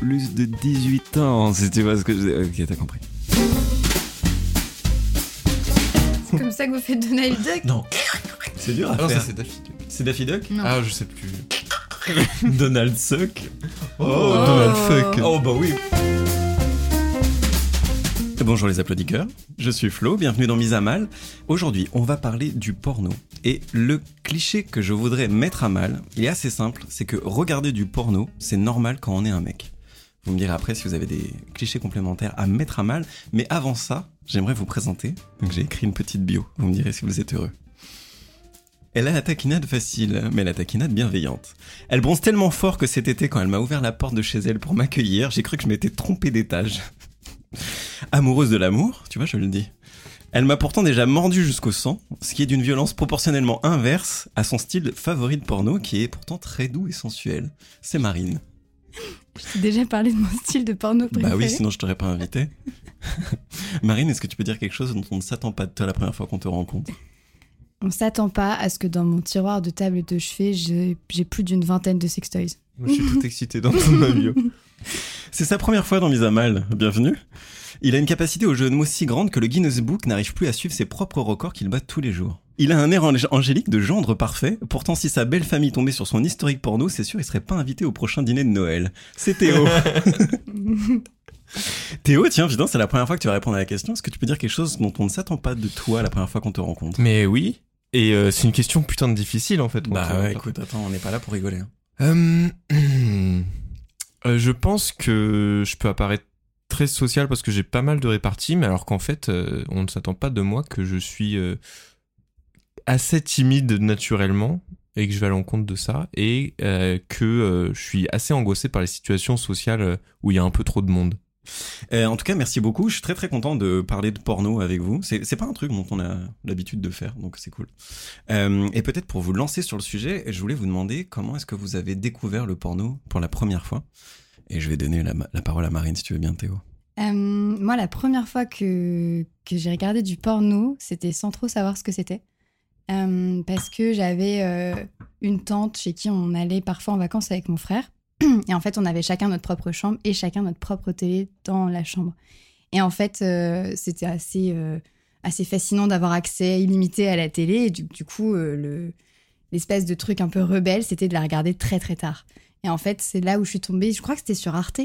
Plus de 18 ans, si tu vois ce que je... Ok, t'as compris. C'est comme ça que vous faites Donald Duck Non. C'est dur à Ah non, faire. ça c'est Daffy Duck. C'est Daffy Duck Non. Ah, je sais plus. Donald Suck Oh, Donald Fuck Oh, bah oui. Bonjour les applaudisseurs, je suis Flo, bienvenue dans Mise à Mal. Aujourd'hui, on va parler du porno. Et le cliché que je voudrais mettre à mal, il est assez simple, c'est que regarder du porno, c'est normal quand on est un mec. Vous me direz après si vous avez des clichés complémentaires à mettre à mal, mais avant ça, j'aimerais vous présenter. Donc j'ai écrit une petite bio, vous me direz si vous êtes heureux. Elle a la taquinade facile, mais la taquinade bienveillante. Elle bronze tellement fort que cet été, quand elle m'a ouvert la porte de chez elle pour m'accueillir, j'ai cru que je m'étais trompé d'étage. Amoureuse de l'amour, tu vois, je le dis. Elle m'a pourtant déjà mordu jusqu'au sang, ce qui est d'une violence proportionnellement inverse à son style favori de porno, qui est pourtant très doux et sensuel. C'est Marine. Je t'ai déjà parlé de mon style de porno préféré. Bah oui, sinon je t'aurais pas invité. Marine, est-ce que tu peux dire quelque chose dont on ne s'attend pas de toi la première fois qu'on te rencontre? On s'attend pas à ce que dans mon tiroir de table de chevet, j'ai plus d'une vingtaine de sextoys. Moi, je suis tout excité dans ma bio. C'est sa première fois dans Mise à Mal, bienvenue. Il a une capacité au jeu de mots si grande que le Guinness Book n'arrive plus à suivre ses propres records qu'il bat tous les jours. Il a un air ang- angélique de gendre parfait, pourtant si sa belle famille tombait sur son historique porno, c'est sûr il serait pas invité au prochain dîner de Noël. C'est Théo. Théo, tiens, putain, c'est la première fois que tu vas répondre à la question. Est-ce que tu peux dire quelque chose dont on ne s'attend pas de toi la première fois qu'on te rencontre? Mais oui. Et euh, c'est une question putain de difficile en fait. Bah on- ouais, écoute, attends, on n'est pas là pour rigoler. hein. Euh, euh, je pense que je peux apparaître très social parce que j'ai pas mal de réparties, mais alors qu'en fait, euh, on ne s'attend pas de moi que je suis euh, assez timide naturellement et que je vais à l'encontre de ça et euh, que euh, je suis assez angoissé par les situations sociales euh, où il y a un peu trop de monde. Euh, en tout cas, merci beaucoup. Je suis très très content de parler de porno avec vous. C'est c'est pas un truc dont on a l'habitude de faire, donc c'est cool. Euh, et peut-être pour vous lancer sur le sujet, je voulais vous demander comment est-ce que vous avez découvert le porno pour la première fois? Et je vais donner la, la parole à Marine si tu veux bien, Théo. Euh, moi, la première fois que, que j'ai regardé du porno, c'était sans trop savoir ce que c'était. Euh, parce que j'avais euh, une tante chez qui on allait parfois en vacances avec mon frère. Et en fait, on avait chacun notre propre chambre et chacun notre propre télé dans la chambre. Et en fait, euh, c'était assez, assez fascinant d'avoir accès illimité à la télé. Et du, coup, le- l'espèce de truc un peu rebelle, c'était de la regarder très très tard. Et en fait, c'est là où je suis tombée. Je crois que c'était sur Arte.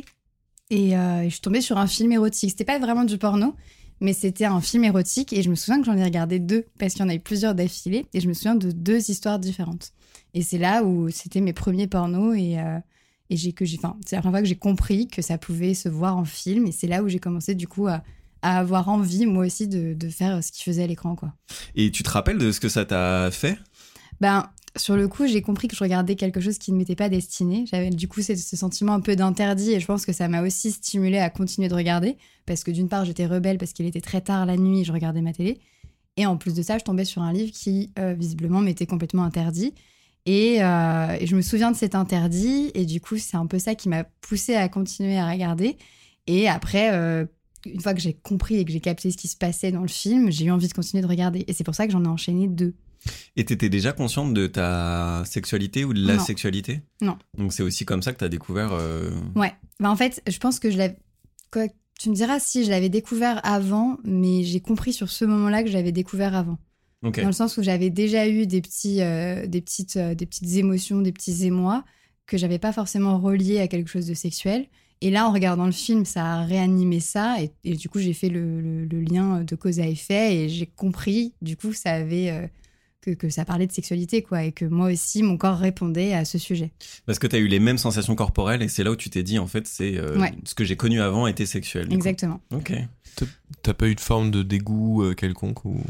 Et je suis tombée sur un film érotique. C'était pas vraiment du porno, mais c'était un film érotique. Et je me souviens que j'en ai regardé deux, parce qu'il y en avait plusieurs d'affilée. Et je me souviens de deux histoires différentes. Et c'est là où c'était mes premiers pornos. Et, euh, et j'ai que j'ai, enfin, c'est la première fois que j'ai compris que ça pouvait se voir en film. Et c'est là où j'ai commencé, du coup, à, à avoir envie, moi aussi, de, de faire ce qu'il faisait à l'écran, quoi. Et tu te rappelles de ce que ça t'a fait? Ben, sur le coup, j'ai compris que je regardais quelque chose qui ne m'était pas destiné. J'avais du coup ce, sentiment un peu d'interdit et je pense que ça m'a aussi stimulé à continuer de regarder parce que d'une part, j'étais rebelle parce qu'il était très tard la nuit et je regardais ma télé. Et en plus de ça, je tombais sur un livre qui, euh, visiblement, m'était complètement interdit. Et, euh, et je me souviens de cet interdit et du coup, c'est un peu ça qui m'a poussé à continuer à regarder. Et après, euh, une fois que j'ai compris et que j'ai capté ce qui se passait dans le film, j'ai eu envie de continuer de regarder. Et c'est pour ça que j'en ai enchaîné deux. Et t'étais déjà consciente de ta sexualité ou de la Non. sexualité? Non. Donc c'est aussi comme ça que t'as découvert. euh, Ouais. Bah, en fait, je pense que je l'avais. quoi, Tu me diras si je l'avais découvert avant, mais j'ai compris sur ce moment-là que je l'avais découvert avant. Dans le sens où j'avais déjà eu des, petits, euh, des, petites, euh, des petites émotions, des petits émois que j'avais pas forcément reliés à quelque chose de sexuel. Et là, en regardant le film, ça a réanimé ça. Et, et du coup, j'ai fait le, le- le lien de cause à effet et j'ai compris, du coup, ça avait, que, que ça parlait de sexualité, quoi, et que moi aussi, mon corps répondait à ce sujet. Parce que tu as eu les mêmes sensations corporelles et c'est là où tu t'es dit, en fait, c'est euh, Ouais. ce que j'ai connu avant était sexuel. du coup. Exactement. Ok. T'as pas eu de forme de dégoût euh, quelconque ou...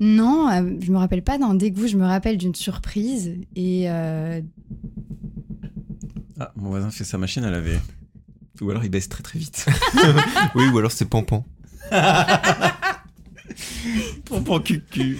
Non, euh, je me rappelle pas d'un dégoût, je me rappelle d'une surprise et euh, Ah, mon voisin fait sa machine à laver. Ou alors il baisse très très vite. Oui, ou alors c'est Pampan. Pompon cucu.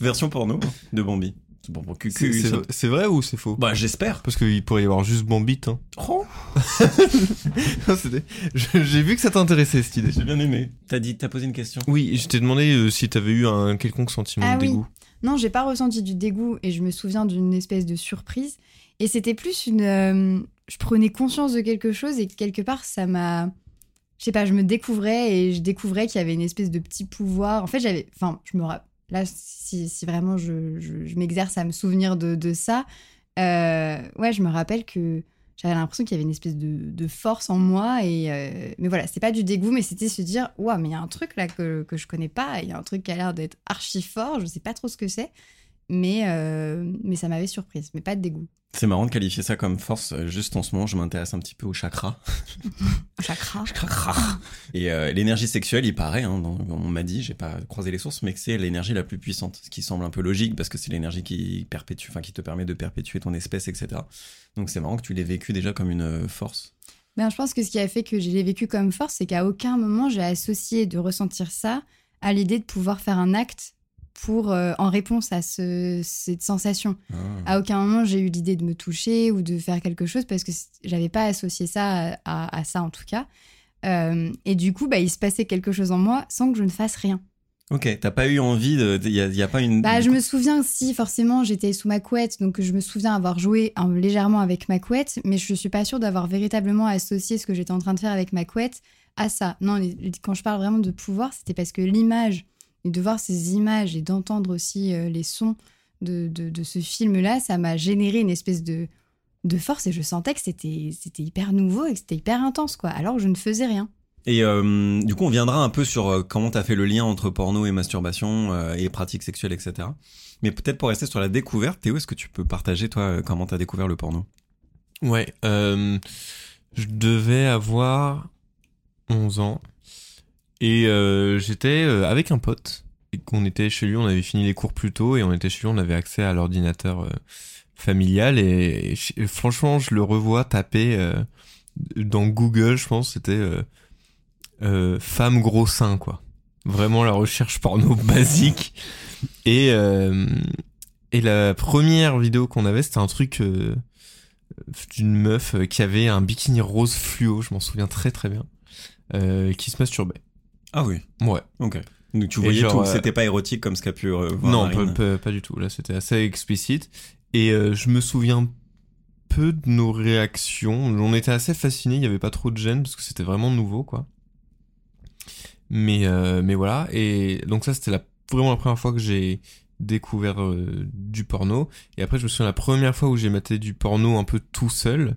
Version porno de Bambi. C'est Pompon C'est cucu. c'est- ça- c'est vrai ou c'est faux? Bah j'espère. Parce qu'il pourrait y avoir juste Bambit. Hein. Oh, C'était- je- J'ai vu que ça t'intéressait cette idée. j'ai bien aimé. T'as dit, t'as posé une question. Oui, je t'ai demandé euh, si t'avais eu un quelconque sentiment Ah de oui. dégoût. non, j'ai pas ressenti du dégoût et je me souviens d'une espèce de surprise. Et c'était plus une. euh, je prenais conscience de quelque chose et quelque part, ça m'a. Je sais pas, je me découvrais et je découvrais qu'il y avait une espèce de petit pouvoir. En fait, j'avais. Enfin, je me. Là, si, si vraiment je, je- m'exerce à me souvenir de, de ça, euh, ouais, je me rappelle que j'avais l'impression qu'il y avait une espèce de, de force en moi. Et, euh, mais voilà, c'était pas du dégoût, mais c'était se dire Waouh, mais il y a un truc là que, que je connais pas. Il y a un truc qui a l'air d'être archi fort. Je sais pas trop ce que c'est. Mais, euh, mais ça m'avait surprise, mais pas de dégoût. C'est marrant de qualifier ça comme force. Euh, Juste en ce moment, je m'intéresse un petit peu au chakra. Chakra. Chakra. Et euh, l'énergie sexuelle, il paraît, hein, dans- on m'a dit, j'ai pas croisé les sources, mais que c'est l'énergie la plus puissante. Ce qui semble un peu logique parce que c'est l'énergie qui perpétue, enfin qui te permet de perpétuer ton espèce, etc. Donc c'est marrant que tu l'aies vécu déjà comme une force. Ben, je pense que ce qui a fait que je l'ai vécu comme force, c'est qu'à aucun moment j'ai associé de ressentir ça à l'idée de pouvoir faire un acte pour euh, en réponse à ce- cette sensation. À aucun moment j'ai eu l'idée de me toucher ou de faire quelque chose parce que j'avais pas associé ça à, à- à ça en tout cas. Euh, et du coup, bah, il se passait quelque chose en moi sans que je ne fasse rien. Ok, t'as pas eu envie de. Il y, a- pas une. Bah, je me souviens si forcément j'étais sous ma couette, donc je me souviens avoir joué hein, légèrement avec ma couette, mais je suis pas sûre d'avoir véritablement associé ce que j'étais en train de faire avec ma couette à ça. Non, les- les- quand je parle vraiment de pouvoir, c'était parce que l'image et de voir ces images et d'entendre aussi euh, les sons de, de, de ce film-là, ça m'a généré une espèce de de force et je sentais que c'était c'était hyper nouveau et que c'était hyper intense quoi. Alors que je ne faisais rien. Et euh, du coup, on viendra un peu sur euh, comment t'as fait le lien entre porno et masturbation euh, et pratiques sexuelles, etc. Mais peut-être pour rester sur la découverte, Théo, est-ce que tu peux partager, toi, comment t'as découvert le porno? Ouais, euh, je devais avoir 11 ans et euh, j'étais euh, avec un pote et qu'on était chez lui, on avait fini les cours plus tôt et on était chez lui, on avait accès à l'ordinateur euh, familial et, et ch- et franchement, je le revois taper euh, dans Google, je pense, c'était femme gros sein quoi. Vraiment la recherche porno basique et et la première vidéo qu'on avait, c'était un truc d'une meuf qui avait un bikini rose fluo, je m'en souviens très très bien, euh, qui se masturbait. Ah oui, Ouais. ok. Donc tu voyais genre, tout, euh, c'était pas érotique comme ce qu'a pu euh, voir non, pas, Marine. pas- pas du tout. Là, c'était assez explicite. Et euh, je me souviens peu de nos réactions. On était assez fascinés, il n'y avait pas trop de gêne parce que c'était vraiment nouveau, quoi. Mais, euh, mais voilà. Et donc ça, c'était la, vraiment la première fois que j'ai découvert euh, du porno. Et après, je me souviens la première fois où j'ai maté du porno un peu tout seul.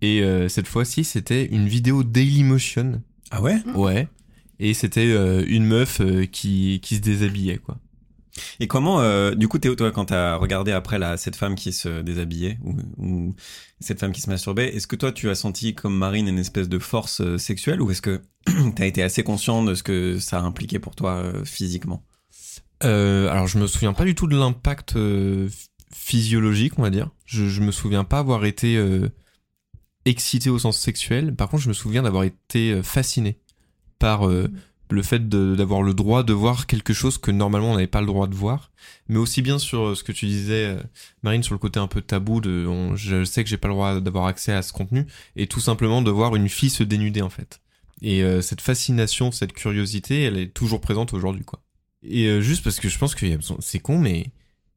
Et euh, cette fois-ci, c'était une vidéo Dailymotion. Ah ouais? Ouais. Et c'était euh, une meuf euh, qui, qui se déshabillait, quoi. Et comment, euh, du coup, Théo, toi, quand t'as regardé après la, cette femme qui se déshabillait ou, ou cette femme qui se masturbait, est-ce que toi, tu as senti comme Marine une espèce de force euh, sexuelle ou est-ce que t'as été assez conscient de ce que ça impliquait pour toi euh, physiquement? Alors, je me souviens pas du tout de l'impact physiologique, on va dire. Je, je me souviens pas avoir été excité au sens sexuel. Par contre, je me souviens d'avoir été fasciné par euh, le fait d'avoir le droit de voir quelque chose que normalement on n'avait pas le droit de voir. Mais aussi bien sur euh, ce que tu disais, euh, Marine, sur le côté un peu tabou de on- je sais que j'ai pas le droit d'avoir accès à ce contenu et tout simplement de voir une fille se dénuder en fait. Et euh, cette fascination, cette curiosité, elle est toujours présente aujourd'hui, quoi. Et euh, juste parce que je pense qu'il y a besoin, c'est con, mais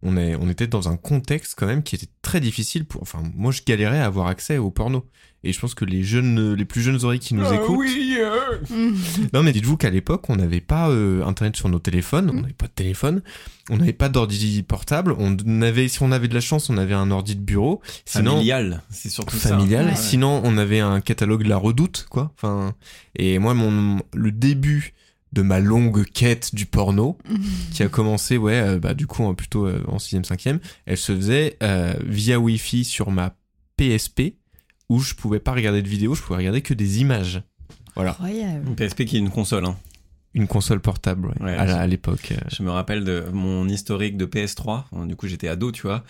on est, on était dans un contexte quand même qui était très difficile pour, enfin, moi je galérais à avoir accès au porno. Et je pense que les jeunes, les plus jeunes oreilles qui nous écoutent. Non, mais dites-vous qu'à l'époque, on n'avait pas euh, internet sur nos téléphones, on n'avait pas de téléphone, on n'avait pas d'ordi portable, on avait, si on avait de la chance, on avait un ordi de bureau. Sinon, Familial, c'est surtout familial. ça. Ouais. Sinon, on avait un catalogue La Redoute, quoi. Enfin, et moi, mon le début de ma longue quête du porno, qui a commencé, ouais, euh, bah, du coup, en- plutôt euh, en 6ème, 5ème. Elle se faisait euh, via Wi-Fi sur ma PSP, où je pouvais pas regarder de vidéos, je pouvais regarder que des images. Voilà, Incroyable. Une PSP qui est une console. Hein. une console portable, ouais, Ouais, à à l'époque. euh. Je me rappelle de mon historique de PS3. Du coup, j'étais ado, tu vois,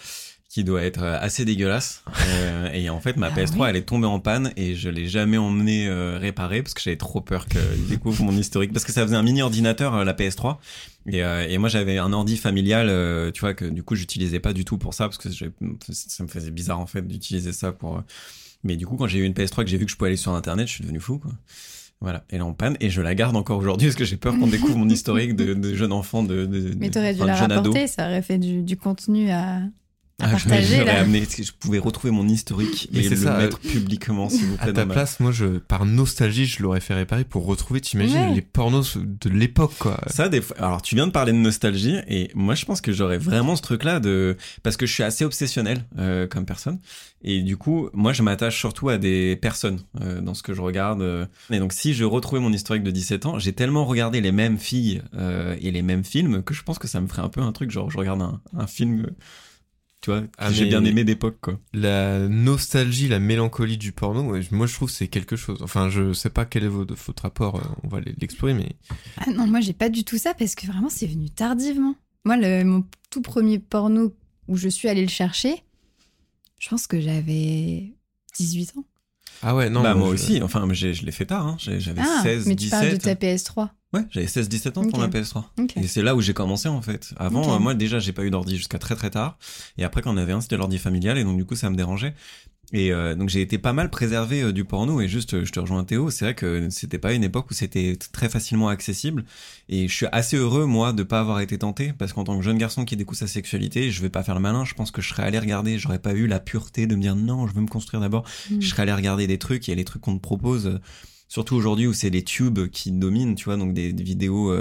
qui doit être euh, assez dégueulasse. Euh, et en fait, ma Ah PS3, oui. elle est tombée en panne et je l'ai jamais emmené euh, réparer parce que j'avais trop peur qu'il découvre mon historique. Parce que ça faisait un mini ordinateur, euh, la PS3. Et, euh, et moi, j'avais un ordi familial, euh, tu vois, que du coup, j'utilisais pas du tout pour ça parce que ça me faisait bizarre, en fait, d'utiliser ça pour. euh, Mais du coup, quand j'ai eu une PS3 que j'ai vu que je pouvais aller sur Internet, je suis devenu fou, quoi. Voilà, elle est en panne et je la garde encore aujourd'hui parce que j'ai peur qu'on découvre mon historique de, de jeune enfant, de, de, Mais de- t'aurais dû la jeune ado. rapporter, ça aurait fait du, du contenu à, à Ah, je- partager. j'aurais là. amené, que je pouvais retrouver mon historique Mais et c'est le ça, mettre publiquement, s'il vous plaît. À ta ma- place, moi, je, par nostalgie, je l'aurais fait réparer pour retrouver, t'imagines, Ouais. les pornos de l'époque, quoi. Ça, des fois, alors tu viens de parler de nostalgie et moi je pense que j'aurais vraiment ce truc-là de parce que je suis assez obsessionnel euh, comme personne et du coup moi je m'attache surtout à des personnes euh, dans ce que je regarde euh. et donc si je retrouvais mon historique de 17 ans, j'ai tellement regardé les mêmes filles euh, et les mêmes films que je pense que ça me ferait un peu un truc genre je regarde un, un film, euh, tu vois, que Ah, j'ai bien aimé d'époque quoi. La nostalgie, la mélancolie du porno, moi, je trouve que c'est quelque chose. Enfin, je sais pas quel est votre, votre rapport, euh, on va l'explorer, mais Ah non, moi j'ai pas du tout ça parce que vraiment c'est venu tardivement. Moi, le, mon tout premier porno où je suis allée le chercher, je pense que j'avais 18 ans. Ah ouais, non. bah moi je- aussi, enfin j'ai- je l'ai fait tard, hein. J'avais Ah, 16, mais tu 17. parles de ta PS3. Ouais, j'avais 16-17 ans pour ma PS3. Ok. Et c'est là où j'ai commencé en fait. Avant, euh, moi déjà, j'ai pas eu d'ordi jusqu'à très très tard. Et après, quand on avait un, c'était l'ordi familial, et donc du coup, ça me dérangeait. Et euh, donc j'ai été pas mal préservé euh, du porno. Et juste, euh, je te rejoins Théo, c'est vrai que c'était pas une époque où c'était très facilement accessible. Et je suis assez heureux moi de pas avoir été tenté, parce qu'en tant que jeune garçon qui découvre sa sexualité, je vais pas faire le malin. Je pense que je serais allé regarder. J'aurais pas eu la pureté de me dire non, je veux me construire d'abord. Mm. Je serais allé regarder des trucs. Et les trucs qu'on te propose. euh, Surtout aujourd'hui où c'est les tubes qui dominent, tu vois, donc des, des vidéos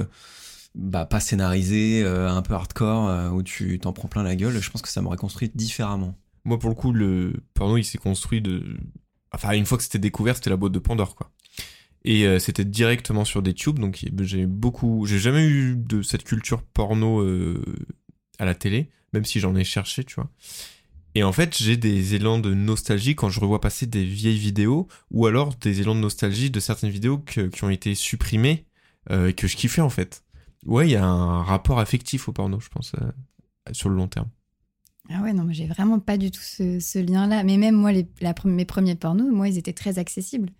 bah, pas scénarisées, un peu hardcore, où tu t'en prends plein la gueule, je pense que ça m'aurait construit différemment. Moi, pour le coup, le porno, il s'est construit de. Enfin, une fois que c'était découvert, c'était la boîte de Pandore, quoi. Et euh, c'était directement sur des tubes, donc j'ai beaucoup. J'ai jamais eu de cette culture porno euh, à la télé, même si j'en ai cherché, tu vois. Et en fait, j'ai des élans de nostalgie quand je revois passer des vieilles vidéos, ou alors des élans de nostalgie de certaines vidéos qui ont été supprimées euh, et que je kiffais en fait. Ouais, il y a un rapport affectif au porno, je pense, sur le long terme. Ah ouais, non, moi j'ai vraiment pas du tout ce, ce lien-là. Mais même moi, les, la, mes premiers pornos, moi, ils étaient très accessibles.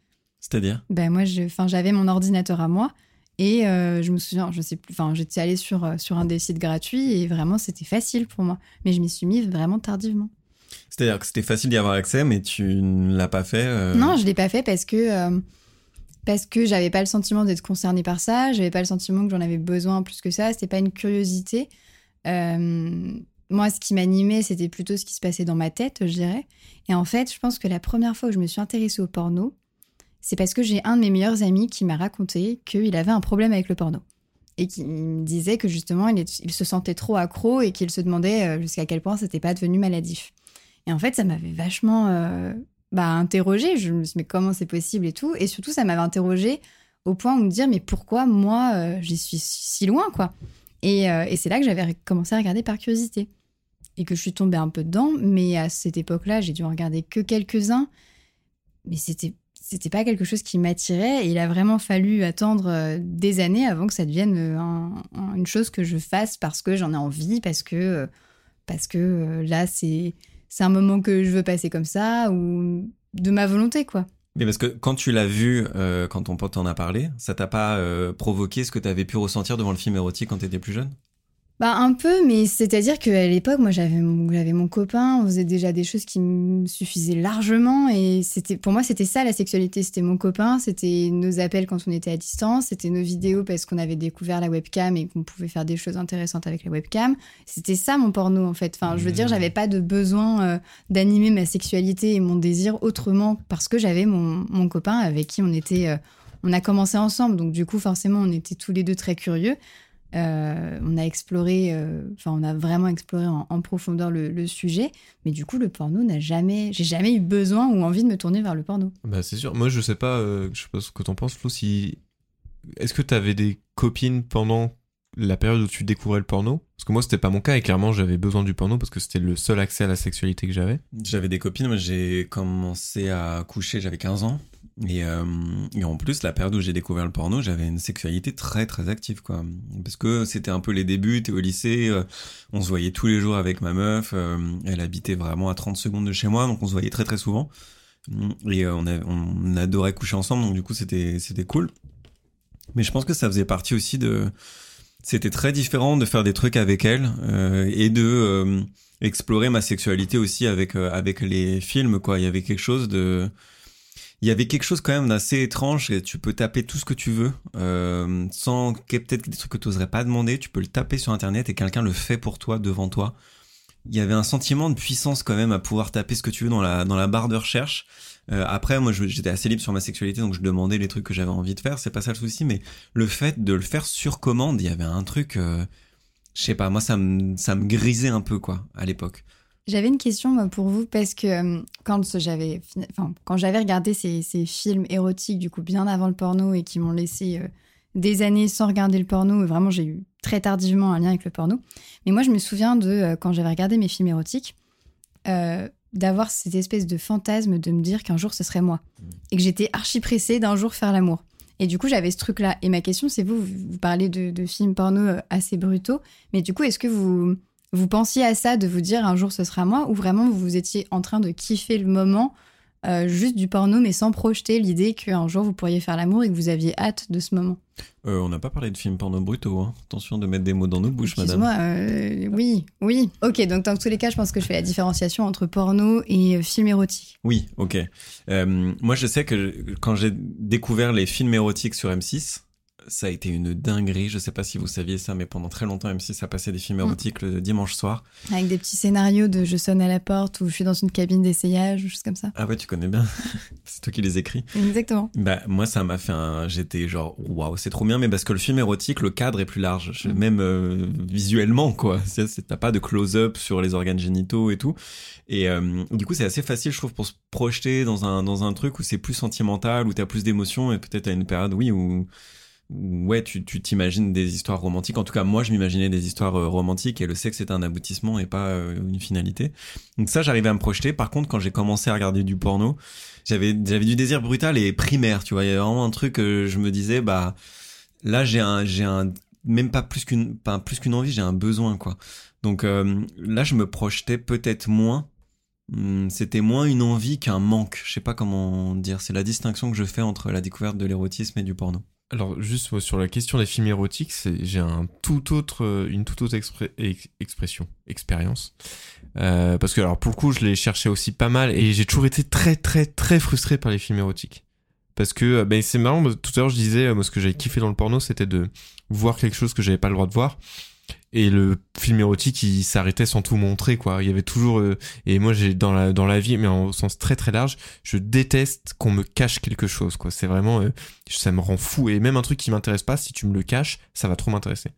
C'est-à-dire? Ben moi, j'avais mon ordinateur à moi et euh, je me souviens, je sais plus, enfin, j'étais allée sur, euh, sur un des sites gratuits et vraiment c'était facile pour moi. Mais je m'y suis mise vraiment tardivement. C'est-à-dire que c'était facile d'y avoir accès, mais tu ne l'as pas fait. euh, Non, je l'ai pas fait parce que euh, parce que j'avais pas le sentiment d'être concernée par ça. J'avais pas le sentiment que j'en avais besoin plus que ça. C'était pas une curiosité. Euh, moi, ce qui m'animait, c'était plutôt ce qui se passait dans ma tête, je dirais. Et en fait, je pense que la première fois où je me suis intéressée au porno, c'est parce que j'ai un de mes meilleurs amis qui m'a raconté qu'il avait un problème avec le porno. Et qui me disait que justement, il, se sentait trop accro et qu'il se demandait euh, jusqu'à quel point c'était pas devenu maladif. Et en fait, ça m'avait vachement euh, bah, interrogée. Je me suis dit, mais comment c'est possible et tout. Et surtout, ça m'avait interrogée au point où me dire, mais pourquoi moi, euh, j'y suis si loin, quoi. Euh, et c'est là que j'avais commencé à regarder par curiosité. Et que je suis tombée un peu dedans. Mais à cette époque-là, j'ai dû en regarder que quelques-uns. Mais c'était c'était pas quelque chose qui m'attirait il a vraiment fallu attendre euh, des années avant que ça devienne euh, un- un- une chose que je fasse parce que j'en ai envie parce que euh, parce que là c'est c'est un moment que je veux passer comme ça ou de ma volonté quoi. Mais parce que quand tu l'as vu, quand ton pote t'en a parlé, ça t'a pas provoqué ce que t'avais pu ressentir devant le film érotique quand t'étais plus jeune? Bah un peu, mais c'est-à-dire qu'à l'époque, moi j'avais mon, j'avais mon copain, on faisait déjà des choses qui me suffisaient largement et c'était pour moi c'était ça la sexualité, c'était mon copain, c'était nos appels quand on était à distance, c'était nos vidéos parce qu'on avait découvert la webcam et qu'on pouvait faire des choses intéressantes avec la webcam. C'était ça mon porno en fait. Enfin, je veux dire, j'avais pas de besoin euh, d'animer ma sexualité et mon désir autrement parce que j'avais mon, mon copain avec qui on était euh, on a commencé ensemble, donc du coup forcément on était tous les deux très curieux. Euh, on a exploré, euh, enfin, on a vraiment exploré en, en profondeur le, le sujet, mais du coup, le porno n'a jamais, j'ai jamais eu besoin ou envie de me tourner vers le porno. Bah c'est sûr. Moi je sais pas, euh, je sais pas ce que t'en penses Flo, si... Est-ce que t'avais des copine pendant la période où tu découvrais le porno? Parce que moi, c'était pas mon cas et clairement, j'avais besoin du porno parce que c'était le seul accès à la sexualité que j'avais. J'avais des copines, moi j'ai commencé à coucher, j'avais 15 ans. Et, euh, et en plus, la période où j'ai découvert le porno, j'avais une sexualité très très active, quoi. Parce que c'était un peu les débuts, t'es au lycée, euh, on se voyait tous les jours avec ma meuf, euh, elle habitait vraiment à 30 secondes de chez moi, donc on se voyait très très souvent. Et euh, on, on adorait coucher ensemble, donc du coup c'était c'était cool. Mais je pense que ça faisait partie aussi de... C'était très différent de faire des trucs avec elle euh, et de euh, explorer ma sexualité aussi avec avec les films quoi. Il y avait quelque chose de il y avait quelque chose quand même d'assez étrange. Tu peux taper tout ce que tu veux euh, sans peut-être des trucs que tu n'oserais pas demander. Tu peux le taper sur internet et quelqu'un le fait pour toi devant toi. Il y avait un sentiment de puissance quand même à pouvoir taper ce que tu veux dans la dans la barre de recherche. Euh, après, moi, j'étais assez libre sur ma sexualité, donc je demandais les trucs que j'avais envie de faire. C'est pas ça le souci, mais le fait de le faire sur commande, il y avait un truc. euh, je sais pas, moi ça me ça me grisait un peu quoi à l'époque. J'avais une question moi, pour vous parce que euh, quand j'avais fini- enfin, quand j'avais regardé ces, ces films érotiques du coup bien avant le porno et qui m'ont laissé euh, des années sans regarder le porno, et vraiment j'ai eu très tardivement un lien avec le porno. Mais moi je me souviens de euh, quand j'avais regardé mes films érotiques euh, d'avoir cette espèce de fantasme de me dire qu'un jour ce serait moi et que j'étais archi pressée d'un jour faire l'amour. Et du coup, j'avais ce truc-là. Et ma question, c'est vous, vous parlez de, de films porno assez brutaux, mais du coup, est-ce que vous, vous pensiez à ça, de vous dire un jour ce sera moi, ou vraiment vous étiez en train de kiffer le moment euh, juste du porno, mais sans projeter l'idée qu'un jour vous pourriez faire l'amour et que vous aviez hâte de ce moment? Euh, on n'a pas parlé de films porno brutaux. Hein. Attention de mettre des mots dans nos bouches, madame. Excuse-moi, euh, oui, oui. Ok, donc dans tous les cas, je pense que je fais la différenciation entre porno et film érotique. Oui, ok. Moi, je sais que quand j'ai découvert les films érotiques sur M6, ça a été une dinguerie. Je sais pas si vous saviez ça, mais pendant très longtemps, M6 a passé des films érotiques le dimanche soir. Avec des petits scénarios de je sonne à la porte ou je suis dans une cabine d'essayage ou choses comme ça. Ah ouais, tu connais bien. c'est toi qui les écris. Exactement. Bah moi ça m'a fait un j'étais genre waouh c'est trop bien mais parce que le film érotique le cadre est plus large Je- même euh, visuellement quoi t'as pas de close-up sur les organes génitaux et tout et euh, du coup c'est assez facile je trouve pour se projeter dans un dans un truc où c'est plus sentimental où t'as plus d'émotions et peut-être à une période oui où, ouais tu t'imagines des histoires romantiques. En tout cas moi je m'imaginais des histoires euh, romantiques et le sexe c'est un aboutissement et pas euh, une finalité. Donc ça j'arrivais à me projeter. Par contre quand j'ai commencé à regarder du porno j'avais j'avais du désir brutal et primaire tu vois. Il y avait vraiment un truc que je me disais bah là j'ai un j'ai un même pas plus qu'une pas plus qu'une envie j'ai un besoin quoi. Donc euh, là je me projetais peut-être moins. Hum, c'était moins une envie qu'un manque. Je sais pas comment dire. C'est la distinction que je fais entre la découverte de l'érotisme et du porno Alors juste sur la question des films érotiques, j'ai un tout autre, euh, une toute autre expression, expérience. Euh, parce que alors pour le coup, je l'ai cherché aussi pas mal et j'ai toujours été très très très frustré par les films érotiques. Parce que euh, ben, c'est marrant, tout à l'heure je disais, moi ce que j'avais kiffé dans le porno, c'était de voir quelque chose que j'avais pas le droit de voir. Et le film érotique, il s'arrêtait sans tout montrer, quoi. Il y avait toujours, euh, et moi j'ai dans la dans la vie, mais en sens très très large, je déteste qu'on me cache quelque chose, quoi. C'est vraiment, euh, ça me rend fou. Et même un truc qui m'intéresse pas, si tu me le caches, ça va trop m'intéresser.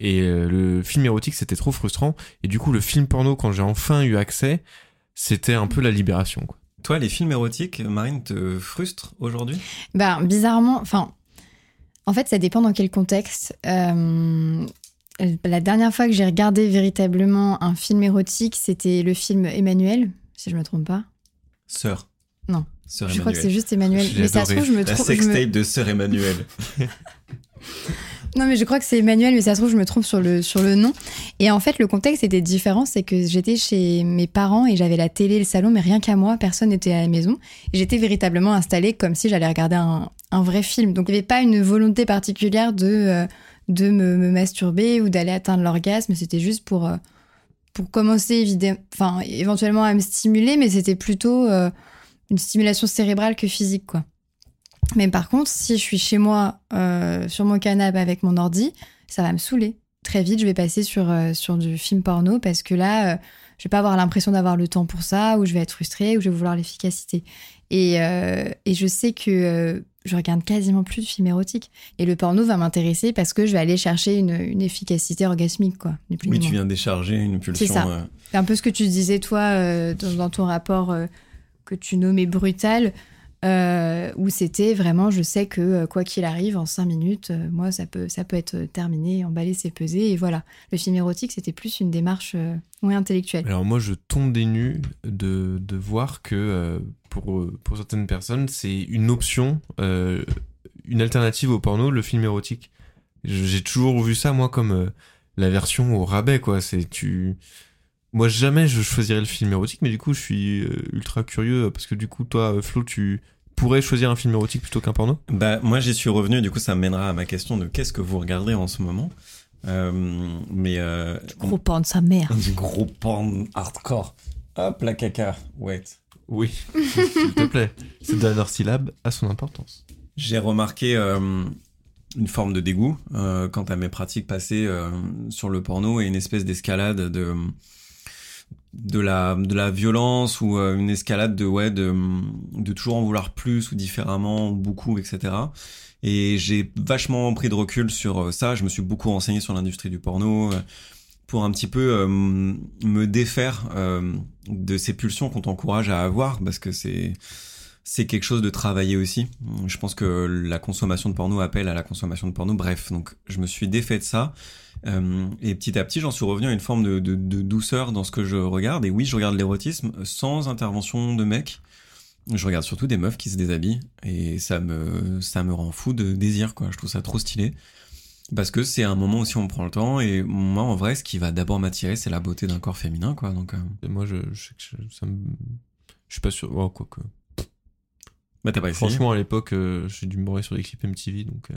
Et euh, le film érotique, c'était trop frustrant. Et du coup, le film porno, quand j'ai enfin eu accès, c'était un peu la libération, quoi. toi les films érotiques Marine te frustrent aujourd'hui? Bah, bizarrement, enfin, en fait, ça dépend dans quel contexte. Euh, la dernière fois que j'ai regardé véritablement un film érotique, c'était le film Emmanuel, si je me trompe pas. sœur Non. sœur Je crois que c'est juste Emmanuel. Mais ça se trouve, je me la trompe. je me- sextape de sœur Emmanuel Non, mais je crois que c'est Emmanuel, mais ça se trouve, je me trompe sur le, sur le nom. Et en fait, le contexte était différent. C'est que j'étais chez mes parents et j'avais la télé, le salon, mais rien qu'à moi, personne n'était à la maison. Et j'étais véritablement installée comme si j'allais regarder un, un vrai film. Donc, il n'y avait pas une volonté particulière de, euh, de me, me masturber ou d'aller atteindre l'orgasme. C'était juste pour, euh, pour commencer, évidemment, enfin, éventuellement à me stimuler, mais c'était plutôt euh, une stimulation cérébrale que physique, quoi. Mais par contre, si je suis chez moi, euh, sur mon canapé avec mon ordi, ça va me saouler. Très vite, je vais passer sur, sur du film porno parce que là, je vais pas avoir l'impression d'avoir le temps pour ça, ou je vais être frustrée, ou je vais vouloir l'efficacité. Et, et je sais que je regarde quasiment plus de films érotiques. Et le porno va m'intéresser parce que je vais aller chercher une, une efficacité orgasmique, quoi. ni plus oui ni tu viens décharger une pulsion C'est ça. euh, C'est un peu ce que tu disais, toi, euh, dans, dans ton rapport euh, que tu nommais brutal. où c'était vraiment, je sais que quoi qu'il arrive, en cinq minutes, moi, ça peut, ça peut être terminé, emballé, c'est pesé, et voilà. Le film érotique, c'était plus une démarche ouais, intellectuelle. Alors moi, je tombe des nues de, de voir que pour, pour certaines personnes, c'est une option, euh, une alternative au porno, le film érotique. J'ai toujours vu ça, moi, comme euh, la version au rabais, quoi. C'est tu... Moi, jamais je choisirais le film érotique, mais du coup, je suis euh, ultra curieux, parce que du coup, toi, euh, Flo, tu pourrais choisir un film érotique plutôt qu'un porno? Bah, moi, j'y suis revenu. Du coup, ça me mènera à ma question de qu'est-ce que vous regardez en ce moment? Euh, mais euh, Gros porn de sa mère. du gros porn hardcore. Hop, la caca. Wait. Oui, s'il te plaît. Cette dernière syllabe a son importance. J'ai remarqué euh, une forme de dégoût euh, quant à mes pratiques passées euh, sur le porno et une espèce d'escalade de de la de la violence ou une escalade de ouais de de toujours en vouloir plus ou différemment ou beaucoup etc et j'ai vachement pris de recul sur ça je me suis beaucoup renseigné sur l'industrie du porno pour un petit peu euh, me défaire euh, de ces pulsions qu'on t'encourage à avoir parce que c'est c'est quelque chose de travaillé aussi. Je pense que la consommation de porno appelle à la consommation de porno. Bref, donc je me suis défait de ça. Euh, et petit à petit, j'en suis revenu à une forme de, de, de douceur dans ce que je regarde. Et oui, je regarde l'érotisme sans intervention de mecs. Je regarde surtout des meufs qui se déshabillent. Et ça me, ça me rend fou de désir, quoi. Je trouve ça trop stylé. Parce que c'est un moment aussi où on prend le temps. Et moi, en vrai, ce qui va d'abord m'attirer, c'est la beauté d'un corps féminin, quoi. Donc, euh... Et moi, je, je sais que je, ça me... Je suis pas sûr. Oh, quoi que. bah, t'as pas essayé. Franchement, à l'époque, euh, j'ai dû me bourrer sur les clips MTV, donc. euh,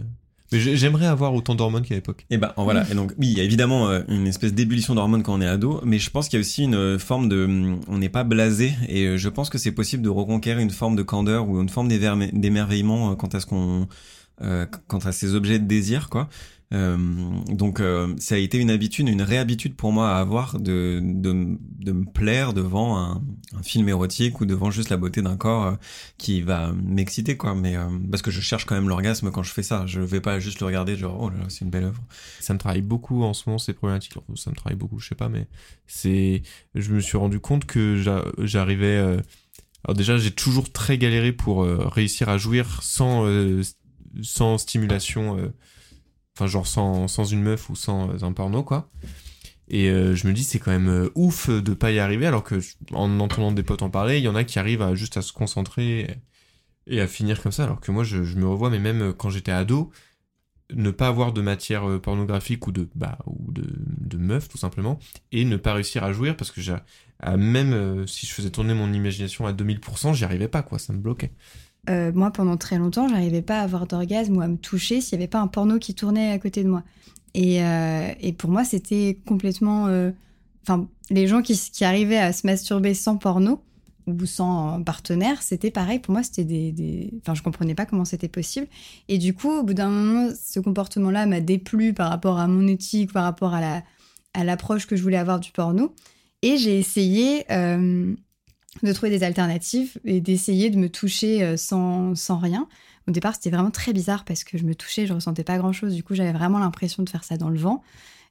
Mais j'ai- j'aimerais avoir autant d'hormones qu'à l'époque. Et ben voilà. Et donc oui, il y a évidemment euh, une espèce d'ébullition d'hormones quand on est ado, mais je pense qu'il y a aussi une euh, forme de, hum, on n'est pas blasé, et euh, je pense que c'est possible de reconquérir une forme de candeur ou une forme d'émerveillement quant à ce qu'on, euh, quant à ces objets de désir, quoi. Euh, donc euh, ça a été une habitude, une réhabitude pour moi à avoir de, de, me plaire devant un, film érotique ou devant juste la beauté d'un corps euh, qui va m'exciter quoi. Mais parce que je cherche quand même l'orgasme quand je fais ça. Je vais pas juste le regarder genre oh là là c'est une belle œuvre. Ça me travaille beaucoup en ce moment, ces problématiques. Ça me travaille beaucoup, je sais pas, mais c'est. Je me suis rendu compte que j'a- j'arrivais. Alors, déjà, j'ai toujours très galéré pour réussir à jouir sans, sans stimulation. Enfin, genre sans, sans une meuf ou sans euh, un porno, quoi. Et euh, je me dis, c'est quand même euh, ouf de pas y arriver, alors que en entendant des potes en parler, il y en a qui arrivent juste à se concentrer et à finir comme ça, alors que moi, je, me revois, mais même quand j'étais ado, ne pas avoir de matière pornographique ou de bah ou de, meuf tout simplement et ne pas réussir à jouir parce que j'ai même si je faisais tourner mon imagination à 2000% j'y arrivais pas quoi. Ça me bloquait Euh, moi, pendant très longtemps, j'arrivais pas à avoir d'orgasme ou à me toucher s'il y avait pas un porno qui tournait à côté de moi. Et, euh, et pour moi, c'était complètement. euh, Enfin, les gens qui, qui arrivaient à se masturber sans porno ou sans partenaire, c'était pareil. Pour moi, c'était des. Enfin, je comprenais pas comment c'était possible. Et du coup, au bout d'un moment, ce comportement-là m'a déplu par rapport à mon éthique, par rapport à la à l'approche que je voulais avoir du porno. Et j'ai essayé. De trouver des alternatives et d'essayer de me toucher euh, sans, sans rien. Au départ, c'était vraiment très bizarre parce que je me touchais, je ressentais pas grand-chose. Du coup, j'avais vraiment l'impression de faire ça dans le vent.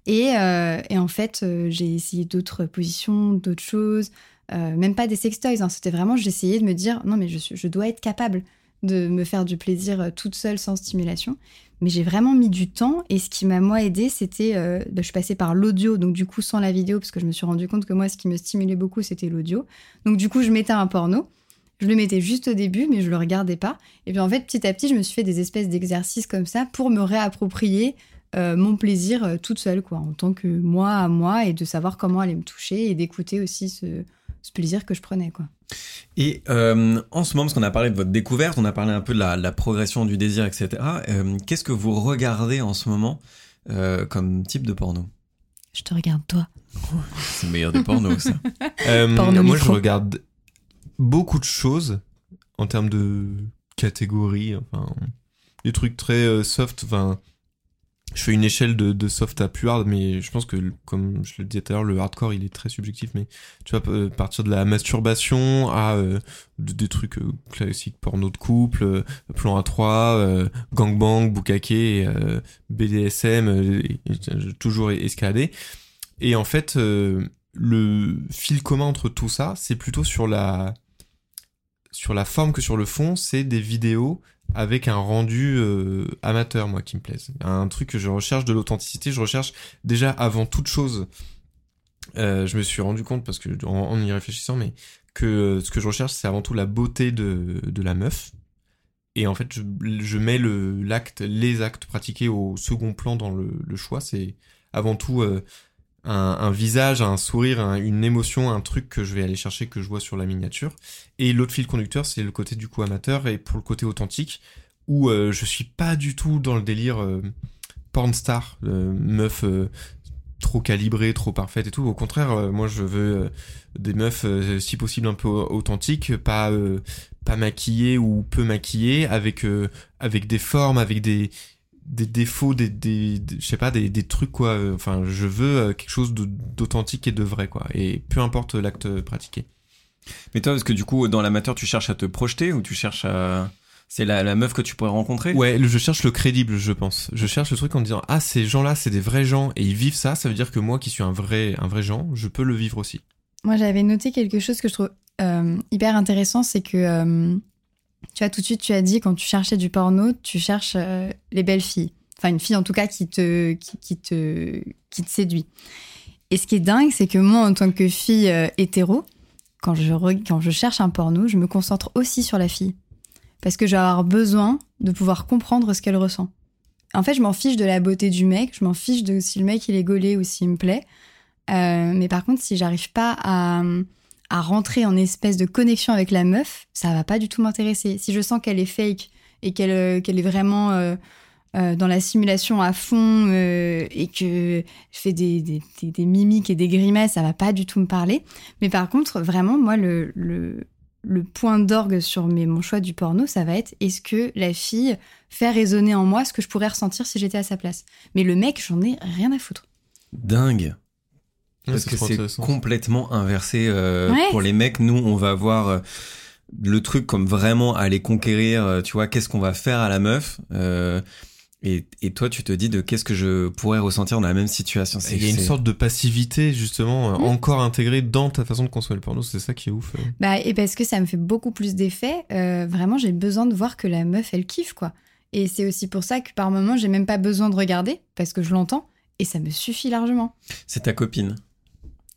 Et, euh, et en fait, euh, j'ai essayé d'autres positions, d'autres choses, même pas des sextoys. hein. C'était vraiment, j'essayais de me dire, non, mais je, je dois être capable de me faire du plaisir toute seule sans stimulation. Mais j'ai vraiment mis du temps et ce qui m'a moi aidé, c'était, euh, bah, je par l'audio, donc du coup sans la vidéo, parce que je me suis rendu compte que moi, ce qui me stimulait beaucoup, c'était l'audio. Donc du coup, je mettais un porno. Je le mettais juste au début, mais je le regardais pas. Et puis en fait, petit à petit, je me suis fait des espèces d'exercices comme ça pour me réapproprier euh, mon plaisir euh, toute seule, quoi, en tant que moi à moi, et de savoir comment aller me toucher et d'écouter aussi ce, ce plaisir que je prenais, quoi. Et euh, en ce moment, parce qu'on a parlé de votre découverte, on a parlé un peu de la, la progression du désir, etc. euh, Qu'est-ce que vous regardez en ce moment euh, comme type de porno? Je te regarde, toi. C'est le meilleur des pornos, ça. Euh, Porno moi je regarde beaucoup de choses en termes de catégories enfin des trucs très euh, soft enfin je fais une échelle de, soft à plus hard mais je pense que comme je le disais tout à l'heure le hardcore il est très subjectif mais tu vois euh, partir de la masturbation à euh, de- des trucs euh, classiques porno de couple plan à 3 euh, gangbang bukake euh, BDSM toujours escaladé. Et en fait le fil commun entre tout ça c'est plutôt sur la sur la forme que sur le fond, c'est des vidéos avec un rendu euh, amateur, moi, qui me plaise. Un truc que je recherche de l'authenticité, je recherche déjà avant toute chose. euh, je me suis rendu compte parce que en, y réfléchissant, mais que euh, ce que je recherche, c'est avant tout la beauté de, la meuf. Et en fait, je, mets le les actes pratiqués au second plan dans le, choix. C'est avant tout un, visage, un sourire, un- une émotion, un truc que je vais aller chercher que je vois sur la miniature. Et l'autre fil conducteur, c'est le côté du coup amateur et pour le côté authentique, où euh, je suis pas du tout dans le délire euh, porn star, euh, meuf trop calibrée, trop parfaite et tout. Au contraire, moi je veux des meufs si possible un peu authentiques, pas pas maquillées ou peu maquillées, avec avec des formes, avec des des défauts, des, des, des- je sais pas, des, des trucs quoi. Euh, Enfin, je veux euh, quelque chose d'authentique et de vrai quoi. Et peu importe l'acte pratiqué. Mais toi, parce que du coup, dans l'amateur, tu cherches à te projeter ou tu cherches à. C'est la, la meuf que tu pourrais rencontrer? Ouais, je cherche le crédible, je pense. Je cherche le truc en disant ah ces gens-là, c'est des vrais gens et ils vivent ça. Ça veut dire que moi, qui suis un vrai un vrai gens, je peux le vivre aussi. Moi, j'avais noté quelque chose que je trouve euh, hyper intéressant, c'est que, euh, tu vois, tout de suite, tu as dit, quand tu cherchais du porno, tu cherches euh, les belles filles. Enfin, une fille, en tout cas, qui te, qui, te, qui te séduit. Et ce qui est dingue, c'est que moi, en tant que fille euh, hétéro, quand je, re- quand je cherche un porno, je me concentre aussi sur la fille. Parce que je vais avoir besoin de pouvoir comprendre ce qu'elle ressent. En fait, je m'en fiche de la beauté du mec, je m'en fiche de si le mec il est gaulé ou s'il me plaît. Euh, mais par contre, si j'arrive pas à, à rentrer en espèce de connexion avec la meuf, ça va pas du tout m'intéresser. Si je sens qu'elle est fake et qu'elle euh, est vraiment euh, euh, dans la simulation à fond et que je fais des, mimiques et des grimaces, ça va pas du tout me parler. Mais par contre, vraiment, moi, le point d'orgue sur mes, mon choix du porno, ça va être est-ce que la fille fait résonner en moi ce que je pourrais ressentir si j'étais à sa place? Mais le mec, j'en ai rien à foutre. Dingue. Parce que c'est complètement inversé euh, Ouais. pour les mecs. Nous, on va voir euh, le truc comme vraiment aller conquérir. euh, tu vois, qu'est-ce qu'on va faire à la meuf euh, et, et toi, tu te dis de qu'est-ce que je pourrais ressentir dans la même situation. Il y a une sorte de passivité justement Mm. encore intégrée dans ta façon de consommer le porno. C'est ça qui est ouf. euh. Bah, et parce que ça me fait beaucoup plus d'effet, euh, vraiment, j'ai besoin de voir que la meuf, elle kiffe, quoi. Et c'est aussi pour ça que par moment, j'ai même pas besoin de regarder, parce que je l'entends, et ça me suffit largement. c'est ta copine.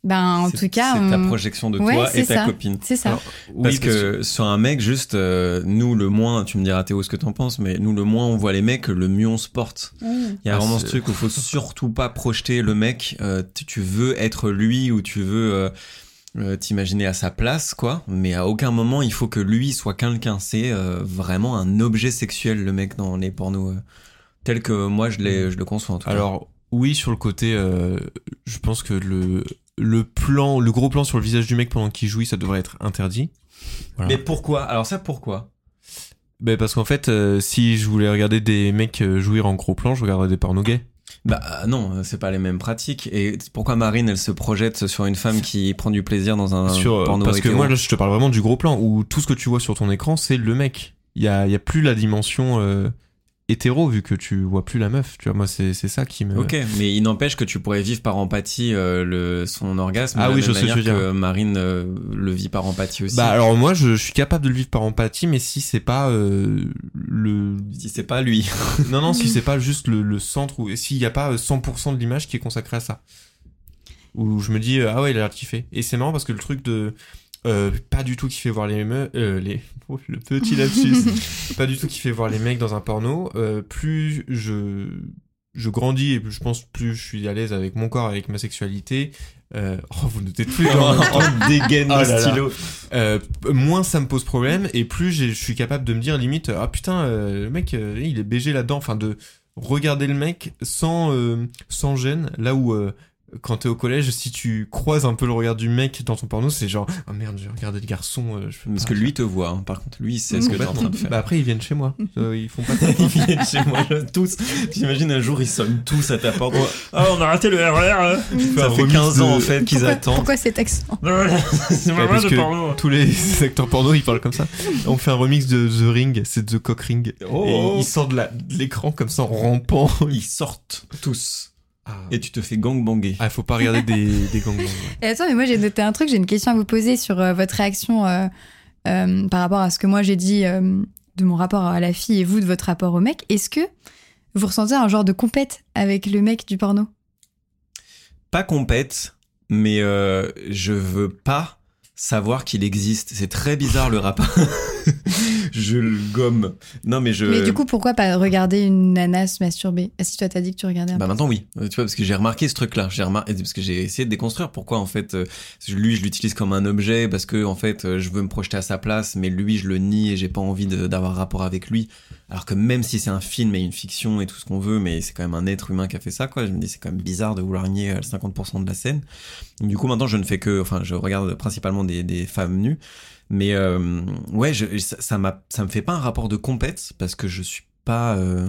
Ben, en tout cas. c'est ta on- projection de Ouais, toi et ta ça. copine. C'est ça. Alors, Parce oui, que sur un mec, juste, euh, nous, le moins, tu me diras Théo ce que t'en penses, mais nous, le moins on voit les mecs, le mieux on se porte. Mmh. Il y a Ah, vraiment ce truc où il faut surtout pas projeter le mec. euh, tu- veux être lui ou tu veux euh, euh, t'imaginer à sa place, quoi. Mais à aucun moment il faut que lui soit quelqu'un. C'est euh, vraiment un objet sexuel, le mec dans les pornos. euh, tel que moi je, l'ai- je le conçois en tout cas. Alors oui, sur le côté, euh, je pense que le le plan, le gros plan sur le visage du mec pendant qu'il jouit, ça devrait être interdit. Voilà. Mais pourquoi? Alors ça, pourquoi? Ben, parce qu'en fait, euh, si je voulais regarder des mecs euh, jouir en gros plan, je regarderais des pornos gays. Bah euh, non, c'est pas les mêmes pratiques. Et pourquoi Marine, elle se projette sur une femme qui prend du plaisir dans un sur, porno parce que moi, là, je te parle vraiment du gros plan où tout ce que tu vois sur ton écran, c'est le mec. Il y a, y a plus la dimension euh, hétéro vu que tu vois plus la meuf. Tu vois, moi, c'est c'est ça qui me. Ok, mais il n'empêche que tu pourrais vivre par empathie euh, le, son orgasme. Ah de la oui, même je sais que Marine euh, le vit par empathie aussi. Bah alors moi, je, je suis capable de le vivre par empathie, mais si c'est pas euh, le si c'est pas lui. non non si c'est pas juste le, le centre ou s'il y a pas euh, 100% de l'image qui est consacrée à ça où je me dis euh, ah ouais il a l'air de kiffer et c'est marrant parce que le truc de euh, pas du tout qui fait voir les meufs euh, les oh, le petit lapsus. Pas du tout qui fait voir les mecs dans un porno. Euh, plus je je grandis et plus je pense plus je suis à l'aise avec mon corps avec ma sexualité. Oh vous notez tout on dégaine Oh stylo. moins ça me pose problème et plus je suis capable de me dire limite ah putain le mec il est BG là-dedans. Enfin de regarder le mec sans sans gêne là où quand t'es au collège si tu croises un peu le regard du mec dans ton porno c'est genre oh merde j'ai regardé le garçon euh, je peux Parce pas. que lui te voit, hein. par contre, lui il sait ce que t'es en train de faire. bah après ils viennent chez moi Euh, ils font pas ça Ils viennent chez moi tous. T'imagines un jour ils sonnent tous à ta porte. Ah on a raté le RER. Ça un fait remix 15 ans de- en fait qu'ils attendent. pourquoi cet accent C'est Ouais, parce que tous les acteurs porno ils parlent comme ça on fait un remix de The Ring c'est The Cock Ring Oh. et ils sortent de l'écran comme ça en rampant Ils sortent tous. Ah. Et tu te fais gangbanger. Ah, faut pas regarder des, des gangbangs. ouais. Attends, mais moi j'ai noté un truc, j'ai une question à vous poser sur euh, votre réaction euh, euh, par rapport à ce que moi j'ai dit euh, de mon rapport à la fille et vous de votre rapport au mec. Est-ce que vous ressentez un genre de compète avec le mec du porno? Pas compète, mais euh, je veux pas savoir qu'il existe. C'est très bizarre le rapport. je le gomme. Non, mais je. Mais du coup, pourquoi pas regarder une nana se masturber? Ah si toi t'as dit que tu regardais un Bah peu. maintenant oui, tu vois parce que j'ai remarqué ce truc-là, j'ai remarqué parce que j'ai essayé de déconstruire pourquoi en fait euh, lui je l'utilise comme un objet parce que en fait euh, je veux me projeter à sa place mais lui je le nie et j'ai pas envie d'avoir rapport avec lui alors que même si c'est un film et une fiction et tout ce qu'on veut mais c'est quand même un être humain qui a fait ça quoi, je me dis c'est quand même bizarre de vouloir nier euh, 50% de la scène. Du coup maintenant je ne fais que enfin je regarde principalement des, des femmes nues mais euh, ouais je, ça ça m'a ça me fait pas un rapport de compète parce que je suis pas euh,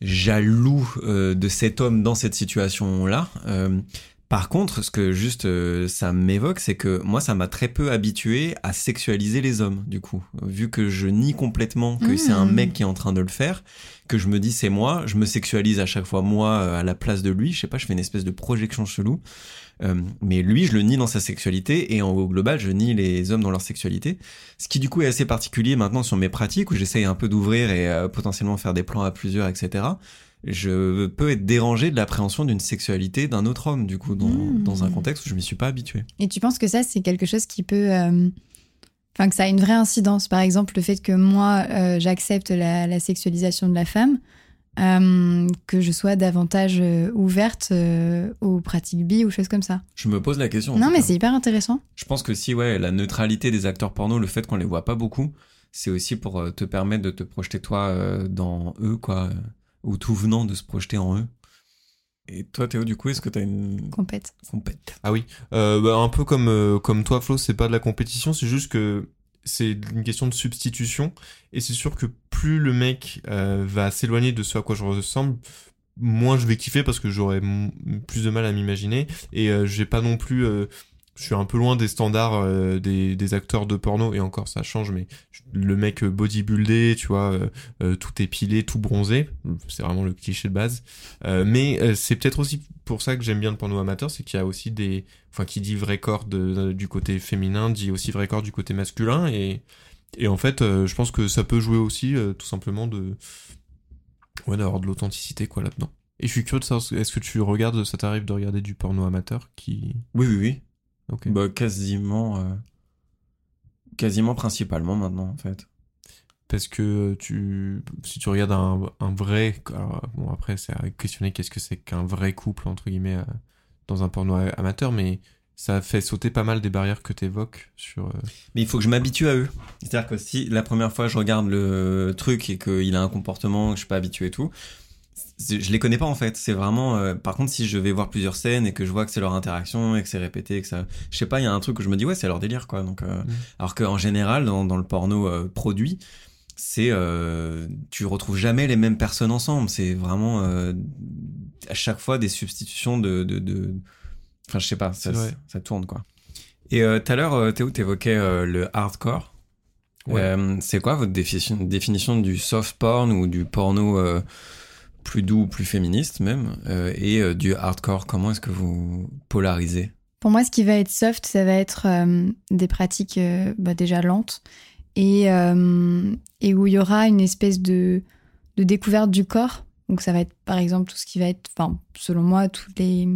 jaloux euh, de cet homme dans cette situation-là. Euh, par contre, ce que juste euh, ça m'évoque, c'est que moi, ça m'a très peu habitué à sexualiser les hommes, du coup. Vu que je nie complètement que Mmh. c'est un mec qui est en train de le faire, que je me dis c'est moi, je me sexualise à chaque fois moi euh, à la place de lui. Je sais pas, je fais une espèce de projection chelou. Euh, mais lui, je le nie dans sa sexualité et en, au global, je nie les hommes dans leur sexualité. Ce qui du coup est assez particulier maintenant sur mes pratiques où j'essaye un peu d'ouvrir et euh, potentiellement faire des plans à plusieurs, etc. Je peux être dérangé de l'appréhension d'une sexualité d'un autre homme, du coup, dans, Mmh. dans un contexte où je m'y suis pas habitué. Et tu penses que ça, c'est quelque chose qui peut. euh, Enfin, que ça a une vraie incidence? Par exemple, le fait que moi, euh, j'accepte la, la sexualisation de la femme, euh, que je sois davantage euh, ouverte euh, aux pratiques bi ou choses comme ça. Je me pose la question. non, mais c'est hyper intéressant. Je pense que si, ouais, la neutralité des acteurs porno, le fait qu'on les voit pas beaucoup, c'est aussi pour te permettre de te projeter toi euh, dans eux, quoi, euh, ou tout venant de se projeter en eux. Et toi, Théo, du coup, est-ce que t'as une Compète. compète Ah oui, euh, bah, un peu comme, euh, comme toi Flo, c'est pas de la compétition, c'est juste que c'est une question de substitution. Et c'est sûr que plus le mec euh, va s'éloigner de ce à quoi je ressemble, moins je vais kiffer parce que j'aurai plus de mal à m'imaginer. Et euh, j'ai pas non plus... euh, je suis un peu loin des standards des, des acteurs de porno, et encore ça change, mais le mec bodybuildé, tu vois, tout épilé, tout bronzé, c'est vraiment le cliché de base. Mais c'est peut-être aussi pour ça que j'aime bien le porno amateur, c'est qu'il y a aussi des... Enfin, qui dit vrai corps de- du côté féminin, dit aussi vrai corps du côté masculin, et, et en fait, euh, je pense que ça peut jouer aussi, euh, tout simplement, de... Ouais, d'avoir de l'authenticité, quoi, là-dedans. Et je suis curieux de savoir, est-ce que tu regardes, ça t'arrive de regarder du porno amateur qui... Oui, oui, oui. Ok. Bah, quasiment, euh, quasiment principalement maintenant, en fait. Parce que tu, si tu regardes un, un vrai, alors, bon après c'est à questionner qu'est-ce que c'est qu'un vrai couple entre guillemets euh, dans un porno amateur, mais ça fait sauter pas mal des barrières que t'évoques sur. euh, Mais il faut que je m'habitue à eux. C'est-à-dire que si la première fois je regarde le truc et qu'il a un comportement que je suis pas habitué et tout, je les connais pas en fait. C'est vraiment. euh, par contre, si je vais voir plusieurs scènes et que je vois que c'est leur interaction et que c'est répété, que ça, je sais pas, il y a un truc où je me dis ouais, c'est leur délire quoi. Donc, euh, Mm. alors qu'en général, dans, dans le porno euh, produit, c'est euh, tu retrouves jamais les mêmes personnes ensemble. C'est vraiment euh, à chaque fois des substitutions de, de, de... enfin je sais pas, ça, tourne quoi. Et euh, tout à l'heure, Théo, t'évoquais euh, le hardcore. Ouais. Euh, c'est quoi votre définition, définition du soft porn ou du porno euh, plus doux, plus féministe même, euh, et euh, du hardcore? Comment est-ce que vous polarisez? Pour moi, ce qui va être soft, ça va être euh, des pratiques euh, bah, déjà lentes et, euh, et où il y aura une espèce de, découverte du corps. Donc ça va être par exemple tout ce qui va être, enfin selon moi, toutes les,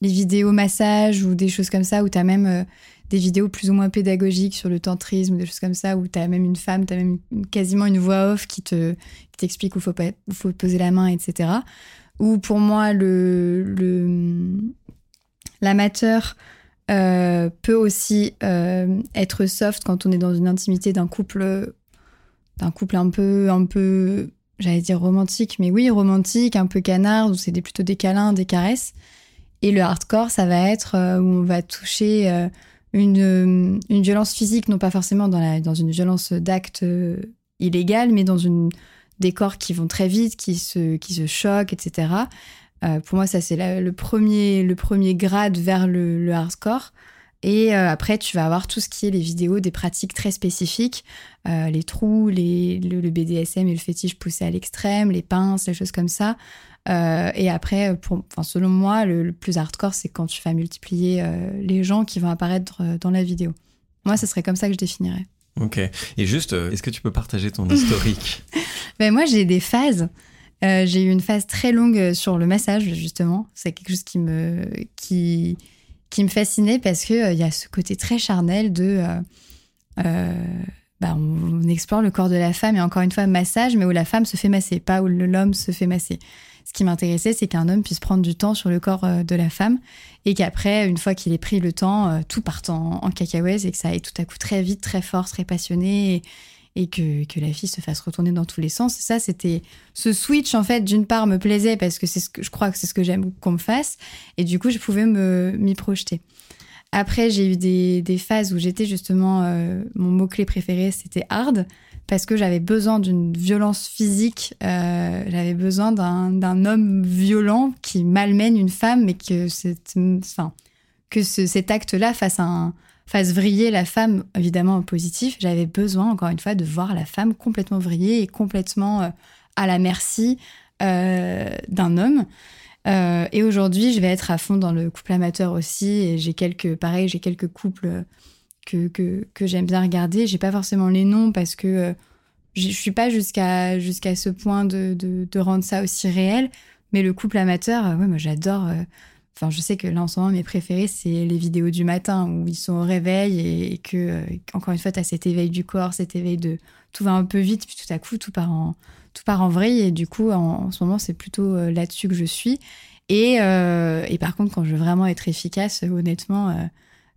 vidéos massages ou des choses comme ça, où tu as même euh, des vidéos plus ou moins pédagogiques sur le tantrisme, des choses comme ça, où tu as même une femme, tu as même quasiment une voix off qui te qui t'explique où faut, pas- où faut poser la main, etc. Ou pour moi, l'amateur euh, peut aussi euh, être soft quand on est dans une intimité d'un couple, d'un couple un peu, un peu, j'allais dire romantique, mais oui, romantique, un peu canard, où c'est des, plutôt des câlins, des caresses. Et le hardcore, ça va être euh, où on va toucher une, une violence physique, non pas forcément dans, dans une violence d'acte illégal, mais dans une, des corps qui vont très vite, qui se, qui se choquent, etc. Euh, pour moi, ça, c'est la- le, premier, le premier grade vers le, le hardcore. Et euh, après, tu vas avoir tout ce qui est les vidéos des pratiques très spécifiques, euh, les trous, les, le, le BDSM et le fétiche poussé à l'extrême, les pinces, les choses comme ça. Euh, et après, pour, enfin, selon moi, le, le plus hardcore, c'est quand tu vas multiplier les gens qui vont apparaître dans la vidéo. Moi, ce serait comme ça que je définirais. Ok. Et juste, est-ce que tu peux partager ton historique? Ben, moi, j'ai des phases. Euh, j'ai eu une phase très longue sur le massage, justement. C'est quelque chose qui me, qui, me fascinait parce qu'il il y a ce côté très charnel de. euh, euh, bah, on, explore le corps de la femme et encore une fois, massage, mais où la femme se fait masser, pas où l'homme se fait masser. Ce qui m'intéressait, c'est qu'un homme puisse prendre du temps sur le corps euh, de la femme et qu'après, une fois qu'il ait pris le temps, euh, tout parte en, en cacahuète et que ça aille tout à coup très vite, très fort, très passionné et que, que la fille se fasse retourner dans tous les sens. Ça, c'était ce switch, en fait, d'une part, me plaisait parce que c'est ce que je crois que c'est ce que j'aime qu'on me fasse. Et du coup, je pouvais me, m'y projeter. Après, j'ai eu des, des phases où j'étais justement, euh, mon mot-clé préféré, c'était hard, parce que j'avais besoin d'une violence physique, euh, j'avais besoin d'un homme violent qui malmène une femme, mais que, que ce- cet acte-là fasse, un, fasse vriller la femme, évidemment en positif. J'avais besoin, encore une fois, de voir la femme complètement vriller et complètement euh, à la merci euh, d'un homme. Euh, et aujourd'hui, je vais être à fond dans le couple amateur aussi. Et j'ai quelques, pareil, j'ai quelques couples que, que, que j'aime bien regarder. J'ai pas forcément les noms parce que euh, je suis pas jusqu'à ce point de, de, de rendre ça aussi réel. Mais le couple amateur, ouais, moi j'adore. Enfin, je sais que là en ce moment, mes préférés, c'est les vidéos du matin où ils sont au réveil et, que, euh, encore une fois, tu as cet éveil du corps, cet éveil de tout va un peu vite, puis tout à coup, tout part en, tout part en vrille. Et du coup, en, ce moment, c'est plutôt euh, là-dessus que je suis. Et, euh, et par contre, quand je veux vraiment être efficace, honnêtement,